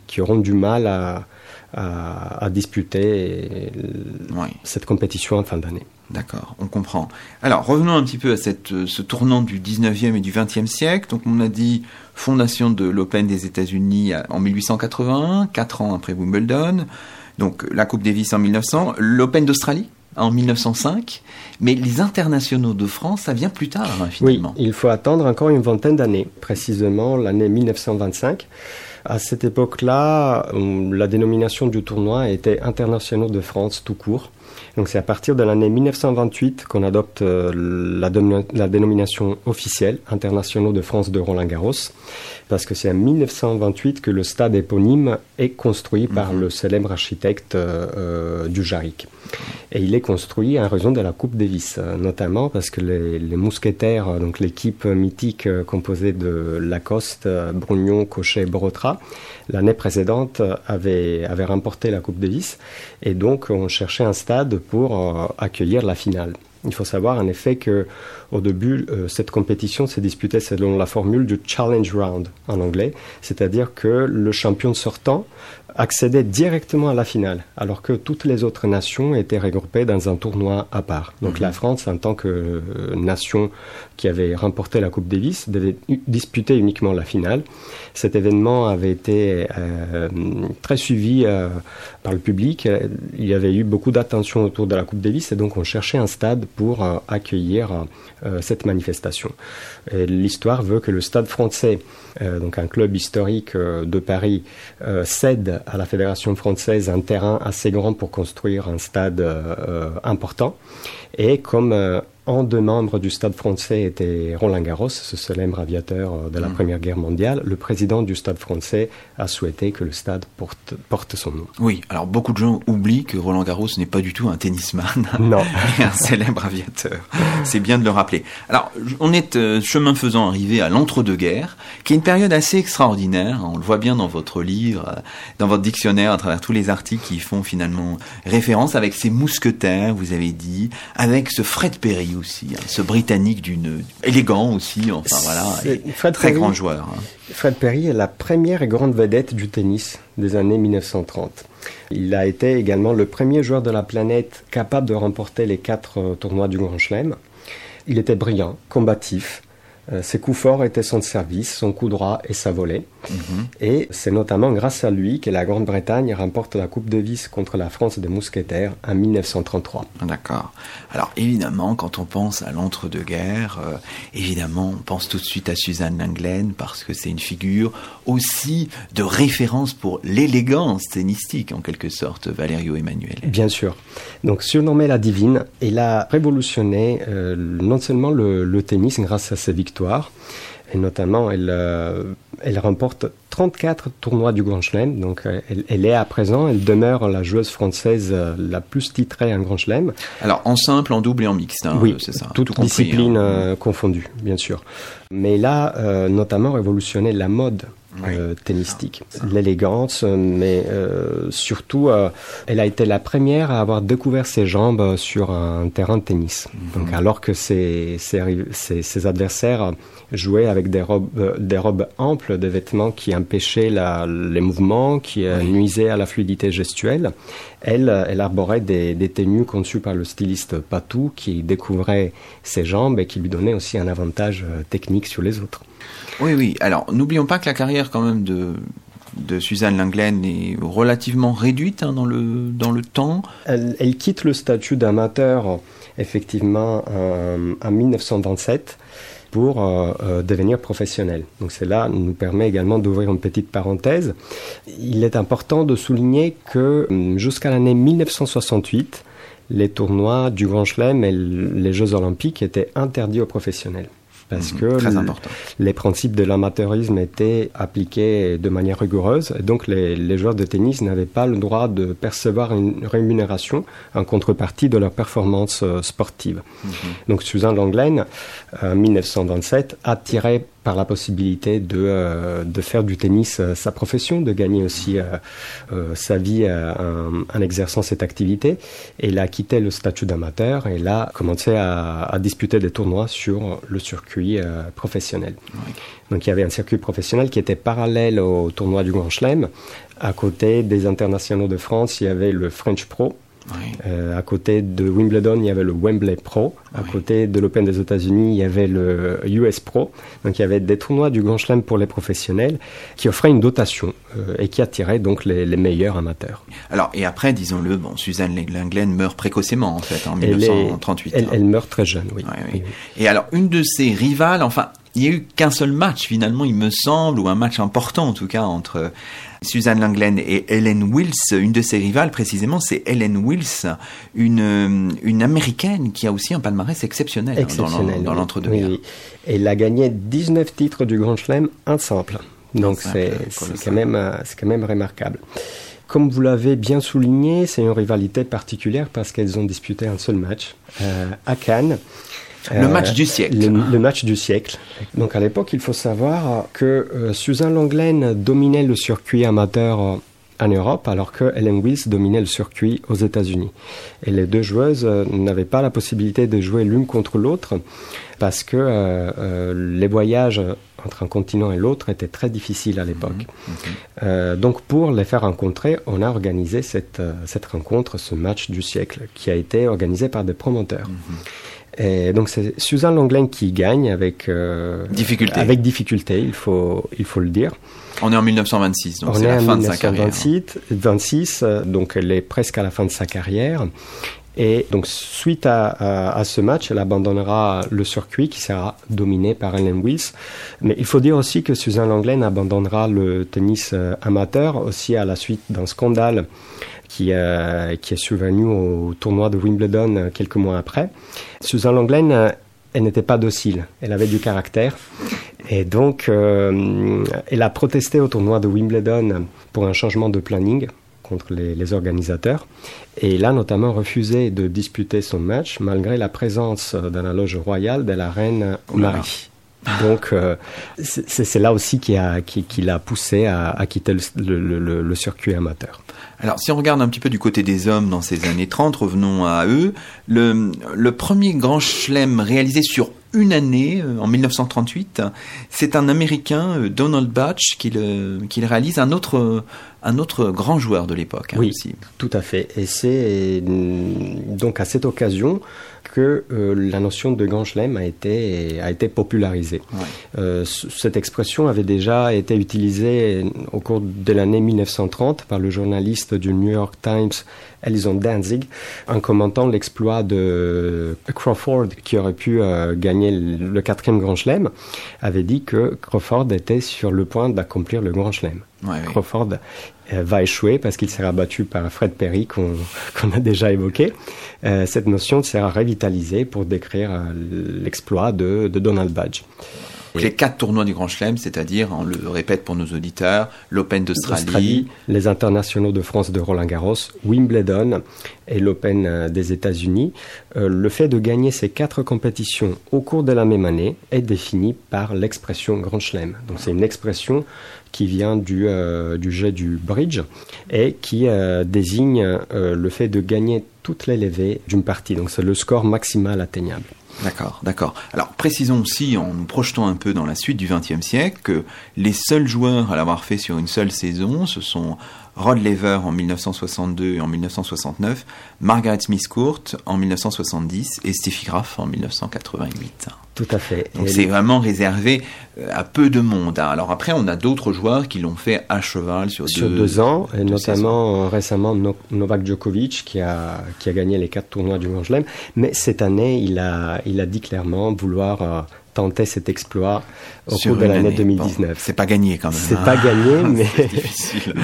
qui auront du mal à, à, à disputer cette compétition en fin d'année. D'accord, on comprend. Alors, revenons un petit peu à cette, euh, ce tournant du 19e et du 20e siècle. Donc, on a dit fondation de l'Open des États-Unis en 1881, quatre ans après Wimbledon. Donc, la Coupe Davis en 1900, l'Open d'Australie en 1905. Mais les internationaux de France, ça vient plus tard, hein, Oui, finalement. il faut attendre encore une vingtaine d'années, précisément l'année 1925. À cette époque-là, hum, la dénomination du tournoi était Internationaux de France tout court. Donc c'est à partir de l'année 1928 qu'on adopte euh, la, dénomination officielle Internationaux de France de Roland-Garros, parce que c'est en 1928 que le stade éponyme est construit par le célèbre architecte euh, euh, du Jarric. Et il est construit en raison de la Coupe Davis, euh, notamment parce que les, les mousquetaires, donc l'équipe mythique composée de Lacoste, Brugnon, Cochet, Brotra, l'année précédente avait, avait remporté la Coupe Davis et donc on cherchait un stade pour euh, accueillir la finale. Il faut savoir en effet que au début, euh, cette compétition s'est disputée selon la formule du challenge round en anglais, c'est-à-dire que le champion sortant accédait directement à la finale, alors que toutes les autres nations étaient regroupées dans un tournoi à part. Donc la France, en tant que euh, nation qui avait remporté la Coupe Davis, devait disputer uniquement la finale. Cet événement avait été euh, très suivi euh, par le public. Il y avait eu beaucoup d'attention autour de la Coupe Davis et donc on cherchait un stade pour euh, accueillir cette manifestation. L'histoire veut que le stade français, euh, donc un club historique euh, de Paris, euh, cède à la Fédération française un terrain assez grand pour construire un stade euh, euh, important. Et comme euh, un des membres du stade français était Roland Garros, ce célèbre aviateur euh, de la Première Guerre mondiale, le président du stade français a souhaité que le stade porte, porte son nom. Oui, alors beaucoup de gens oublient que Roland Garros n'est pas du tout un tennisman, Non. mais un célèbre aviateur. C'est bien de le rappeler. Alors, on est euh, chemin faisant arrivé à l'entre-deux-guerres, qui est une période assez extraordinaire. On le voit bien dans votre livre, euh, dans votre dictionnaire, à travers tous les articles qui font finalement référence, avec ces mousquetaires, vous avez dit, avec ce Fred Perry aussi, hein, ce Britannique d'une élégant aussi, enfin voilà, C'est- et Fred très Perry- grand joueur. hein. Fred Perry est la première grande vedette du tennis des années 1930. Il a été également le premier joueur de la planète capable de remporter les quatre euh, tournois du Grand Chelem. Il était brillant, combatif. Euh, ses coups forts étaient son service, son coup droit et sa volée. Et c'est notamment grâce à lui que la Grande-Bretagne remporte la Coupe Davis contre la France des Mousquetaires en 1933. D'accord. Alors évidemment, quand on pense à l'entre-deux-guerres, euh, évidemment, on pense tout de suite à Suzanne Langlaine parce que c'est une figure aussi de référence pour l'élégance tennistique en quelque sorte, Valerio Emmanuel. Bien sûr. Donc, surnommée la divine, elle a révolutionné euh, non seulement le, le tennis grâce à ses victoires, et notamment elle, euh, elle remporte 34 tournois du Grand Chelem. Donc, euh, elle, elle est à présent, elle demeure la joueuse française euh, la plus titrée en Grand Chelem. Alors en simple, en double et en mixte, hein, oui, c'est ça. toutes tout disciplines hein. euh, confondues, bien sûr. Mais là, euh, notamment révolutionné la mode Oui. euh, tennistique, l'élégance, mais euh, surtout, euh, elle a été la première à avoir découvert ses jambes sur un terrain de tennis. Mhm. Donc, alors que ses, ses, ses- ses adversaires jouaient avec des robes, des robes amples, des vêtements qui empêchaient la- les mouvements, qui nuisaient à la fluidité gestuelle, elle, elle arborait des, des tenues conçues par le styliste Patou qui découvrait ses jambes et qui lui donnait aussi un avantage euh, technique sur les autres. Oui, oui. Alors n'oublions pas que la carrière quand même de de Suzanne Langlaine est relativement réduite hein, dans le dans le temps. Elle, elle quitte le statut d'amateur effectivement en, en 1927 pour euh, euh, devenir professionnelle. Donc cela nous permet également d'ouvrir une petite parenthèse. Il est important de souligner que hum, jusqu'à l'année 1968, les tournois du Grand Chelem et les Jeux Olympiques étaient interdits aux professionnels. Parce Mhm, que très les principes de l'amateurisme étaient appliqués de manière rigoureuse. Et donc les, les joueurs de tennis n'avaient pas le droit de percevoir une rémunération en contrepartie de leur performance euh, sportive. Donc Suzanne Langlaine, en 1927, attirée par la possibilité de, euh, de faire du tennis euh, sa profession, de gagner aussi euh, euh, sa vie euh, en, en exerçant cette activité. Elle a quitté le statut d'amateur et là commencé à, à disputer des tournois sur le circuit euh, professionnel. Donc il y avait un circuit professionnel qui était parallèle au tournoi du Grand Chelem. À côté des internationaux de France, il y avait le French Pro. Oui. Euh, à côté de Wimbledon, il y avait le Wembley Pro. À Oui. côté de l'Open des États-Unis, il y avait le US Pro. Donc il y avait des tournois du Grand Chelem pour les professionnels qui offraient une dotation euh, et qui attiraient donc les, les meilleurs amateurs. Alors et après, disons-le, bon, Suzanne Langlaine meurt précocement en fait en Elle, est- 1938. elle, hein. elle meurt très jeune. Ouais, oui. Et alors, une de ses rivales, enfin, il n'y a eu qu'un seul match finalement, il me semble, ou un match important en tout cas, entre Suzanne Langlaine et Helen Wills. Une de ses rivales, précisément, c'est Helen Wills, une, une américaine qui a aussi un palmarès exceptionnel, hein, dans l'entre-deux-guerres. Oui. Elle a gagné 19 titres du Grand Chelem en simple. Donc c'est quand, même, quand même remarquable. Comme vous l'avez bien souligné, c'est une rivalité particulière parce qu'elles ont disputé un seul match euh, à Cannes. Le match du siècle. Le, le match du siècle. Donc à l'époque, il faut savoir que euh, Suzanne Langlaine dominait le circuit amateur euh, en Europe, alors que Ellen Wills dominait le circuit aux États-Unis. Et les deux joueuses euh, n'avaient pas la possibilité de jouer l'une contre l'autre parce que euh, euh, les voyages entre un continent et l'autre étaient très difficiles à l'époque. Euh, donc pour les faire rencontrer, on a organisé cette, euh, cette rencontre, ce match du siècle, qui a été organisé par des promoteurs. Et donc c'est Suzanne Longlen qui gagne avec euh, Difficulté. Avec difficulté, il faut il faut le dire. On est en 1926, donc On c'est est la fin de sa carrière. 1926, 26, euh, donc elle est presque à la fin de sa carrière. Et donc suite à, à- à ce match, elle abandonnera le circuit qui sera dominé par Ellen Wills. Mais il faut dire aussi que Suzanne Langlaine abandonnera le tennis euh, amateur aussi à la suite d'un scandale qui, euh, qui est survenu au tournoi de Wimbledon euh, quelques mois après. Suzanne Langlaine, euh, elle n'était pas docile, elle avait du caractère. Et donc, euh, elle a protesté au tournoi de Wimbledon pour un changement de planning contre les, les organisateurs. Et il a notamment refusé de disputer son match malgré la présence euh, dans la loge royale de la reine. Marie. Donc, euh, c'est là aussi qui a, l'a poussé à, quitter le, le- circuit amateur. Alors, si on regarde un petit peu du côté des hommes dans ces années 30, revenons à eux. Le, le premier grand chelem réalisé sur une année, euh, en 1938, c'est un Américain, euh, Donald Batch, qui le, qui le réalise, un autre, euh, un autre grand joueur de l'époque hein, Oui. aussi. Tout à fait. Et c'est donc à cette occasion que euh, la notion de grand chelem a été, a été popularisée. Ouais. Euh, cette expression avait déjà été utilisée au cours de l'année 1930 par le journaliste du New York Times, Alison Danzig, en commentant l'exploit de Crawford, qui aurait pu euh, gagner le quatrième grand chelem, avait dit que Crawford était sur le point d'accomplir le grand chelem. Ouais. Crawford euh, va échouer parce qu'il sera battu par Fred Perry qu'on a déjà évoqué. Euh, cette notion sera revitalisée pour décrire l'exploit de, de Donald Badge. Les quatre tournois du Grand Chelem, c'est-à-dire, on le répète pour nos auditeurs, l'Open d'Australie, Australie, les internationaux de France de Roland Garros, Wimbledon et l'Open euh, des États-Unis. Euh, le fait de gagner ces quatre compétitions au cours de la même année est défini par l'expression Grand Chelem. Donc c'est une expression qui vient du, euh, du jeu du bridge et qui euh, désigne le fait de gagner toutes les levées d'une partie. Donc c'est le score maximal atteignable. D'accord, d'accord. Alors précisons aussi, en nous projetant un peu dans la suite du XXe siècle, que les seuls joueurs à l'avoir fait sur une seule saison, ce sont Rod Laver en 1962 et en 1969, Margaret Smith Court en 1970 et Steffi Graf en 1988. Tout à fait. Donc c'est vraiment réservé euh, à peu de monde. hein. Alors après, on a d'autres joueurs qui l'ont fait à cheval sur, sur deux, deux ans, et deux notamment euh, récemment No- Novak Djokovic qui a, qui a gagné les quatre tournois du Grand Chelem. Mais cette année, il a, il a dit clairement vouloir euh, tenter cet exploit au sur cours de l'année année. 2019. Bon, c'est pas gagné quand même. C'est hein. pas gagné, mais difficile.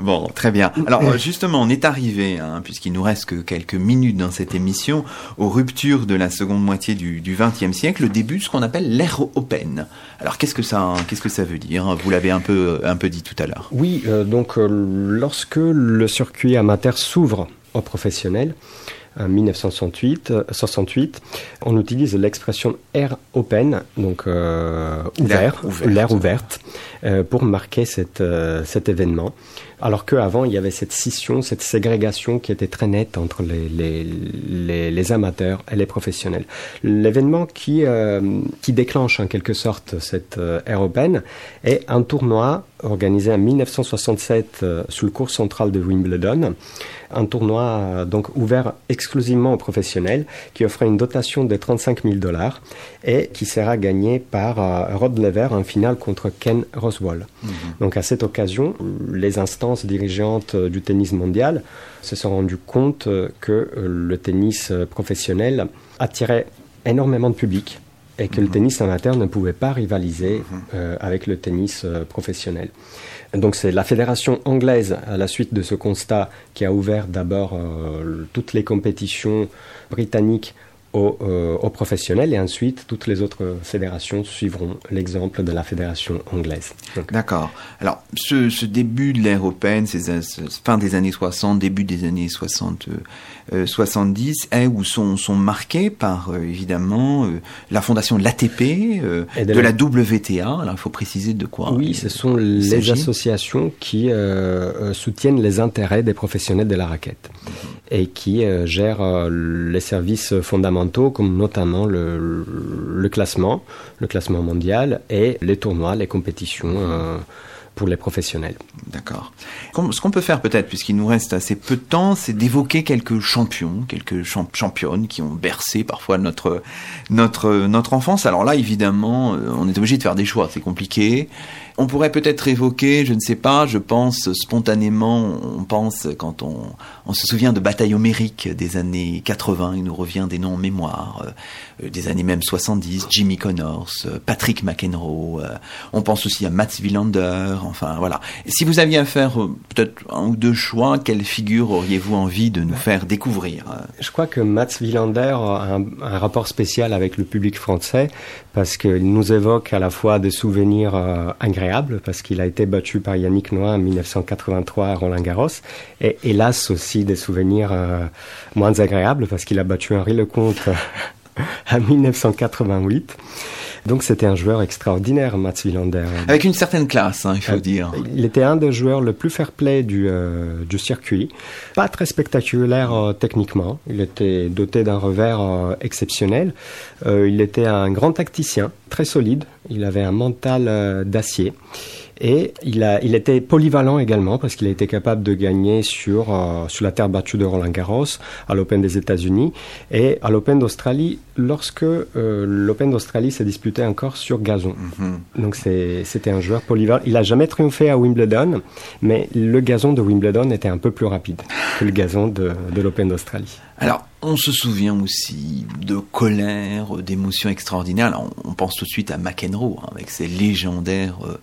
Bon, très bien. Alors euh, justement, on est arrivé, hein, puisqu'il nous reste que quelques minutes dans cette émission, aux ruptures de la seconde moitié du XXe siècle, le début de ce qu'on appelle l'ère open. Alors qu'est-ce que ça, qu'est-ce que ça veut dire Vous l'avez un peu, un peu dit tout à l'heure. Oui, euh, donc euh, lorsque le circuit amateur s'ouvre aux professionnels, en 1968, euh, 68, on utilise l'expression air open, donc euh, ouvert, L'air ouvert. l'air ouverte, euh, pour marquer cette, euh, cet événement. Alors qu'avant, il y avait cette scission, cette ségrégation qui était très nette entre les, les, les, les amateurs et les professionnels. L'événement qui, euh, qui déclenche en quelque sorte cette euh, ère open est un tournoi organisé en 1967 euh, sous le cours central de Wimbledon. Un tournoi euh, donc ouvert exclusivement aux professionnels qui offrait une dotation de 35 000 dollars et qui sera gagné par euh, Rod Laver en finale contre Ken Roswell. Donc à cette occasion, les instances dirigeantes euh, du tennis mondial se sont rendues compte que le tennis professionnel attirait énormément de public et que le tennis amateur ne pouvait pas rivaliser euh, avec le tennis euh, professionnel. Donc c'est la fédération anglaise, à la suite de ce constat, qui a ouvert d'abord euh, toutes les compétitions britanniques aux, euh, aux professionnels et ensuite toutes les autres fédérations suivront l'exemple de la fédération anglaise. D'accord. Alors, ce, ce début de l'ère européenne, ces, ce- fin des années 60, début des années 60, euh, euh, 70, est ou sont, sont marqués par, euh, évidemment, la fondation de l'ATP, de, de la la- WTA. Alors, il faut préciser de quoi Oui, ce sont les associations qui soutiennent les intérêts des professionnels de la raquette et qui gèrent les services fondamentaux comme notamment le, classement, le classement mondial et les tournois, les compétitions euh, pour les professionnels. D'accord. Ce qu'on peut faire peut-être, puisqu'il nous reste assez peu de temps, c'est d'évoquer quelques champions, quelques champ- championnes qui ont bercé parfois notre notre notre enfance. Alors là, évidemment, euh, on est obligé de faire des choix, c'est compliqué. On pourrait peut-être évoquer, je ne sais pas, je pense spontanément, on pense quand on, se souvient de batailles homériques des années 80, il nous revient des noms en mémoire, euh, des années même 70, Jimmy Connors, euh, Patrick McEnroe, euh, on pense aussi à Mats Wilander, enfin voilà. Si vous aviez à faire peut-être un ou deux choix, quelle figure auriez-vous envie de nous faire découvrir Je crois que Mats Wilander a un, un rapport spécial avec le public français parce qu'il nous évoque à la fois des souvenirs euh, parce qu'il a été battu par Yannick Noah en 1983 à Roland Garros et hélas aussi des souvenirs euh, moins agréables parce qu'il a battu Henri Lecomte en 1988. Donc c'était un joueur extraordinaire, Mats Wilander. Avec une certaine classe, hein, il faut Euh, dire. Il était un des joueurs le plus fair-play du, euh, du circuit. Pas très spectaculaire euh, techniquement. Il était doté d'un revers euh, exceptionnel. Euh, il était un grand tacticien, très solide. Il avait un mental euh, d'acier. Et il, a, il était polyvalent également parce qu'il a été capable de gagner sur, euh, sur la terre battue de Roland Garros, à l'Open des États-Unis et à l'Open d'Australie lorsque euh, l'Open d'Australie s'est disputé encore sur gazon. Mhm. Donc c'est- c'était un joueur polyvalent. Il a jamais triomphé à Wimbledon, mais le gazon de Wimbledon était un peu plus rapide que le gazon de, de l'Open d'Australie. Alors, on se souvient aussi de colère, d'émotions extraordinaires. Alors, on, on pense tout de suite à McEnroe, hein, avec ses légendaires euh,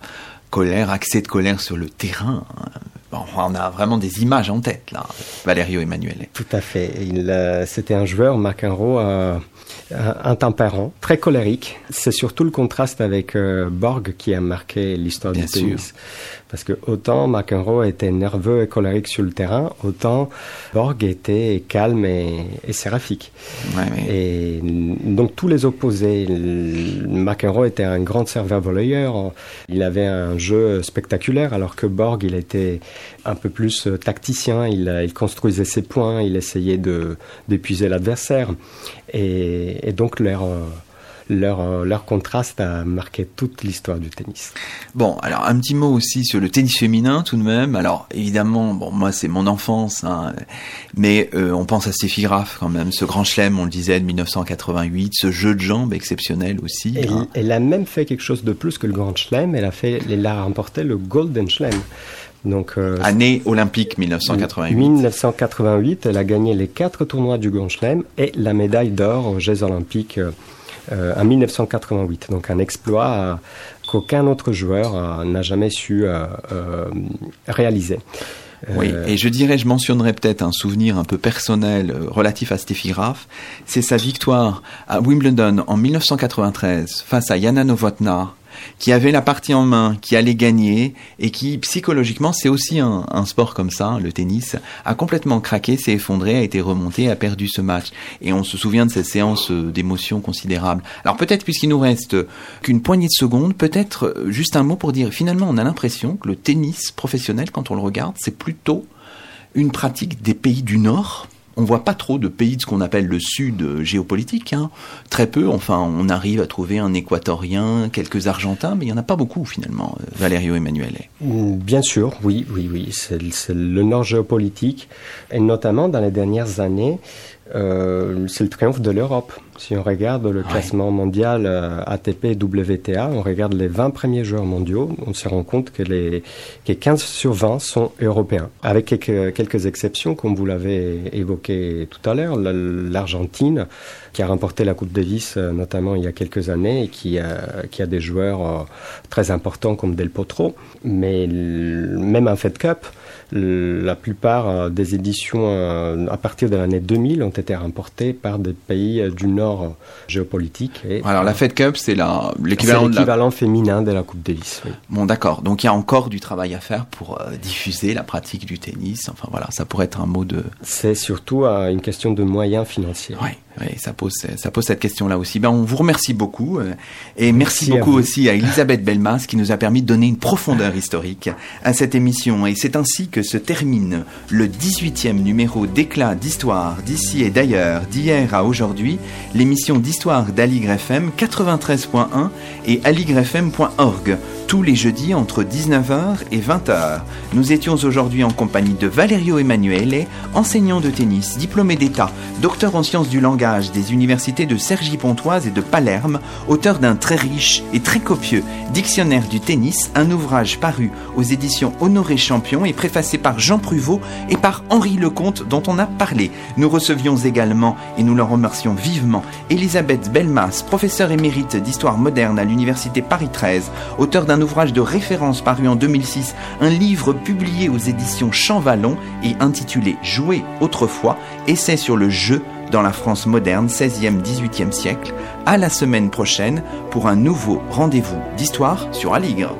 colères, accès de colère sur le terrain. Bon, on a vraiment des images en tête, là, Valerio Emanuele. Tout à fait. Il, euh, c'était un joueur, McEnroe, euh, intempérant, très colérique. C'est surtout le contraste avec euh, Borg qui a marqué l'histoire du sûr. tennis. Parce que autant McEnroe était nerveux et colérique sur le terrain, autant Borg était calme et, et séraphique. Ouais, mais- Et donc tous les opposés. McEnroe était un grand serveur volleyeur. Il avait un jeu spectaculaire, alors que Borg, il était un peu plus euh, tacticien. Il, euh, il construisait ses points, il essayait d'épuiser l'adversaire. Et, et donc leur leur, euh, leur contraste a marqué toute l'histoire du tennis. Bon, alors un petit mot aussi sur le tennis féminin tout de même. Alors évidemment, bon moi c'est mon enfance, hein, mais euh, on pense à Steffi Graf quand même, ce grand chelem, on le disait, de 1988, ce jeu de jambes exceptionnel aussi. Elle, hein. elle a même fait quelque chose de plus que le Grand Chelem. Elle a fait, elle a remporté le Golden Chelem. Donc euh, Année olympique 1988. 1988, elle a gagné les quatre tournois du Grand Chelem et la médaille d'or aux Jeux Olympiques euh, en 1988. Donc un exploit euh, qu'aucun autre joueur euh, n'a jamais su réaliser. Oui, et je dirais, je mentionnerais peut-être un souvenir un peu personnel relatif à Steffi Graf. C'est sa victoire à Wimbledon en 1993 face à Jana Novotná, qui avait la partie en main, qui allait gagner, et qui psychologiquement, c'est aussi un, sport comme ça, le tennis, a complètement craqué, s'est effondré, a été remonté, a perdu ce match. Et on se souvient de cette séance euh, d'émotions considérables. Alors peut-être, puisqu'il nous reste qu'une poignée de secondes, peut-être euh, juste un mot pour dire, finalement, on a l'impression que le tennis professionnel, quand on le regarde, c'est plutôt une pratique des pays du Nord. On voit pas trop de pays de ce qu'on appelle le Sud euh, géopolitique, hein. très peu. Enfin, on arrive à trouver un Équatorien, quelques Argentins, mais il y en a pas beaucoup finalement. euh, Valerio Emanuele. Mm, Bien sûr, oui, oui, oui. C'est c'est le nord géopolitique. Et notamment dans les dernières années, euh, c'est le triomphe de l'Europe. Si on regarde le classement mondial euh, ATP WTA, on regarde les 20 premiers joueurs mondiaux, on se rend compte que les que 15 sur 20 sont européens. Avec quelques, quelques exceptions, comme vous l'avez évoqué tout à l'heure, la- l'Argentine, qui a remporté la Coupe Davis euh, notamment il y a quelques années et qui a, qui a des joueurs euh, très importants comme Del Potro. Mais même en Fed Cup, la plupart euh, des éditions euh, à partir de l'année 2000 ont été remportées par des pays euh, du Nord géopolitique. Et, Alors la Fed Cup, c'est l'équivalent la... féminin de la Coupe Davis. Oui. Bon, d'accord. Donc il y a encore du travail à faire pour diffuser la pratique du tennis. Enfin voilà, ça pourrait être un mot de. C'est surtout une question de moyens financiers. Oui. Oui, ça pose, ça pose cette question-là aussi. Ben, on vous remercie beaucoup. Euh, et merci, beaucoup aussi à Elisabeth Belmas qui nous a permis de donner une profondeur historique à cette émission. Et c'est ainsi que se termine le 18e numéro d'éclat d'histoire d'ici et d'ailleurs, d'hier à aujourd'hui, l'émission d'histoire d'Aligre FM 93.1 et aligrefm.org tous les jeudis entre 19h et 20h. Nous étions aujourd'hui en compagnie de Valerio Emanuele, enseignant de tennis, diplômé d'État, docteur en sciences du langage des universités de Cergy-Pontoise et de Palerme, auteur d'un très riche et très copieux dictionnaire du tennis, un ouvrage paru aux éditions Honoré Champion et préfacé par Jean Pruvot et par Henri Lecomte dont on a parlé. Nous recevions également, et nous le remercions vivement, Elisabeth Belmas, professeure émérite d'histoire moderne à l'université Paris 13, auteur d'un ouvrage de référence paru en 2006, un livre publié aux éditions Champvallon et intitulé Jouer autrefois, essai sur le jeu dans la France moderne 16e 18e siècle. À la semaine prochaine pour un nouveau rendez-vous d'histoire sur Aligre.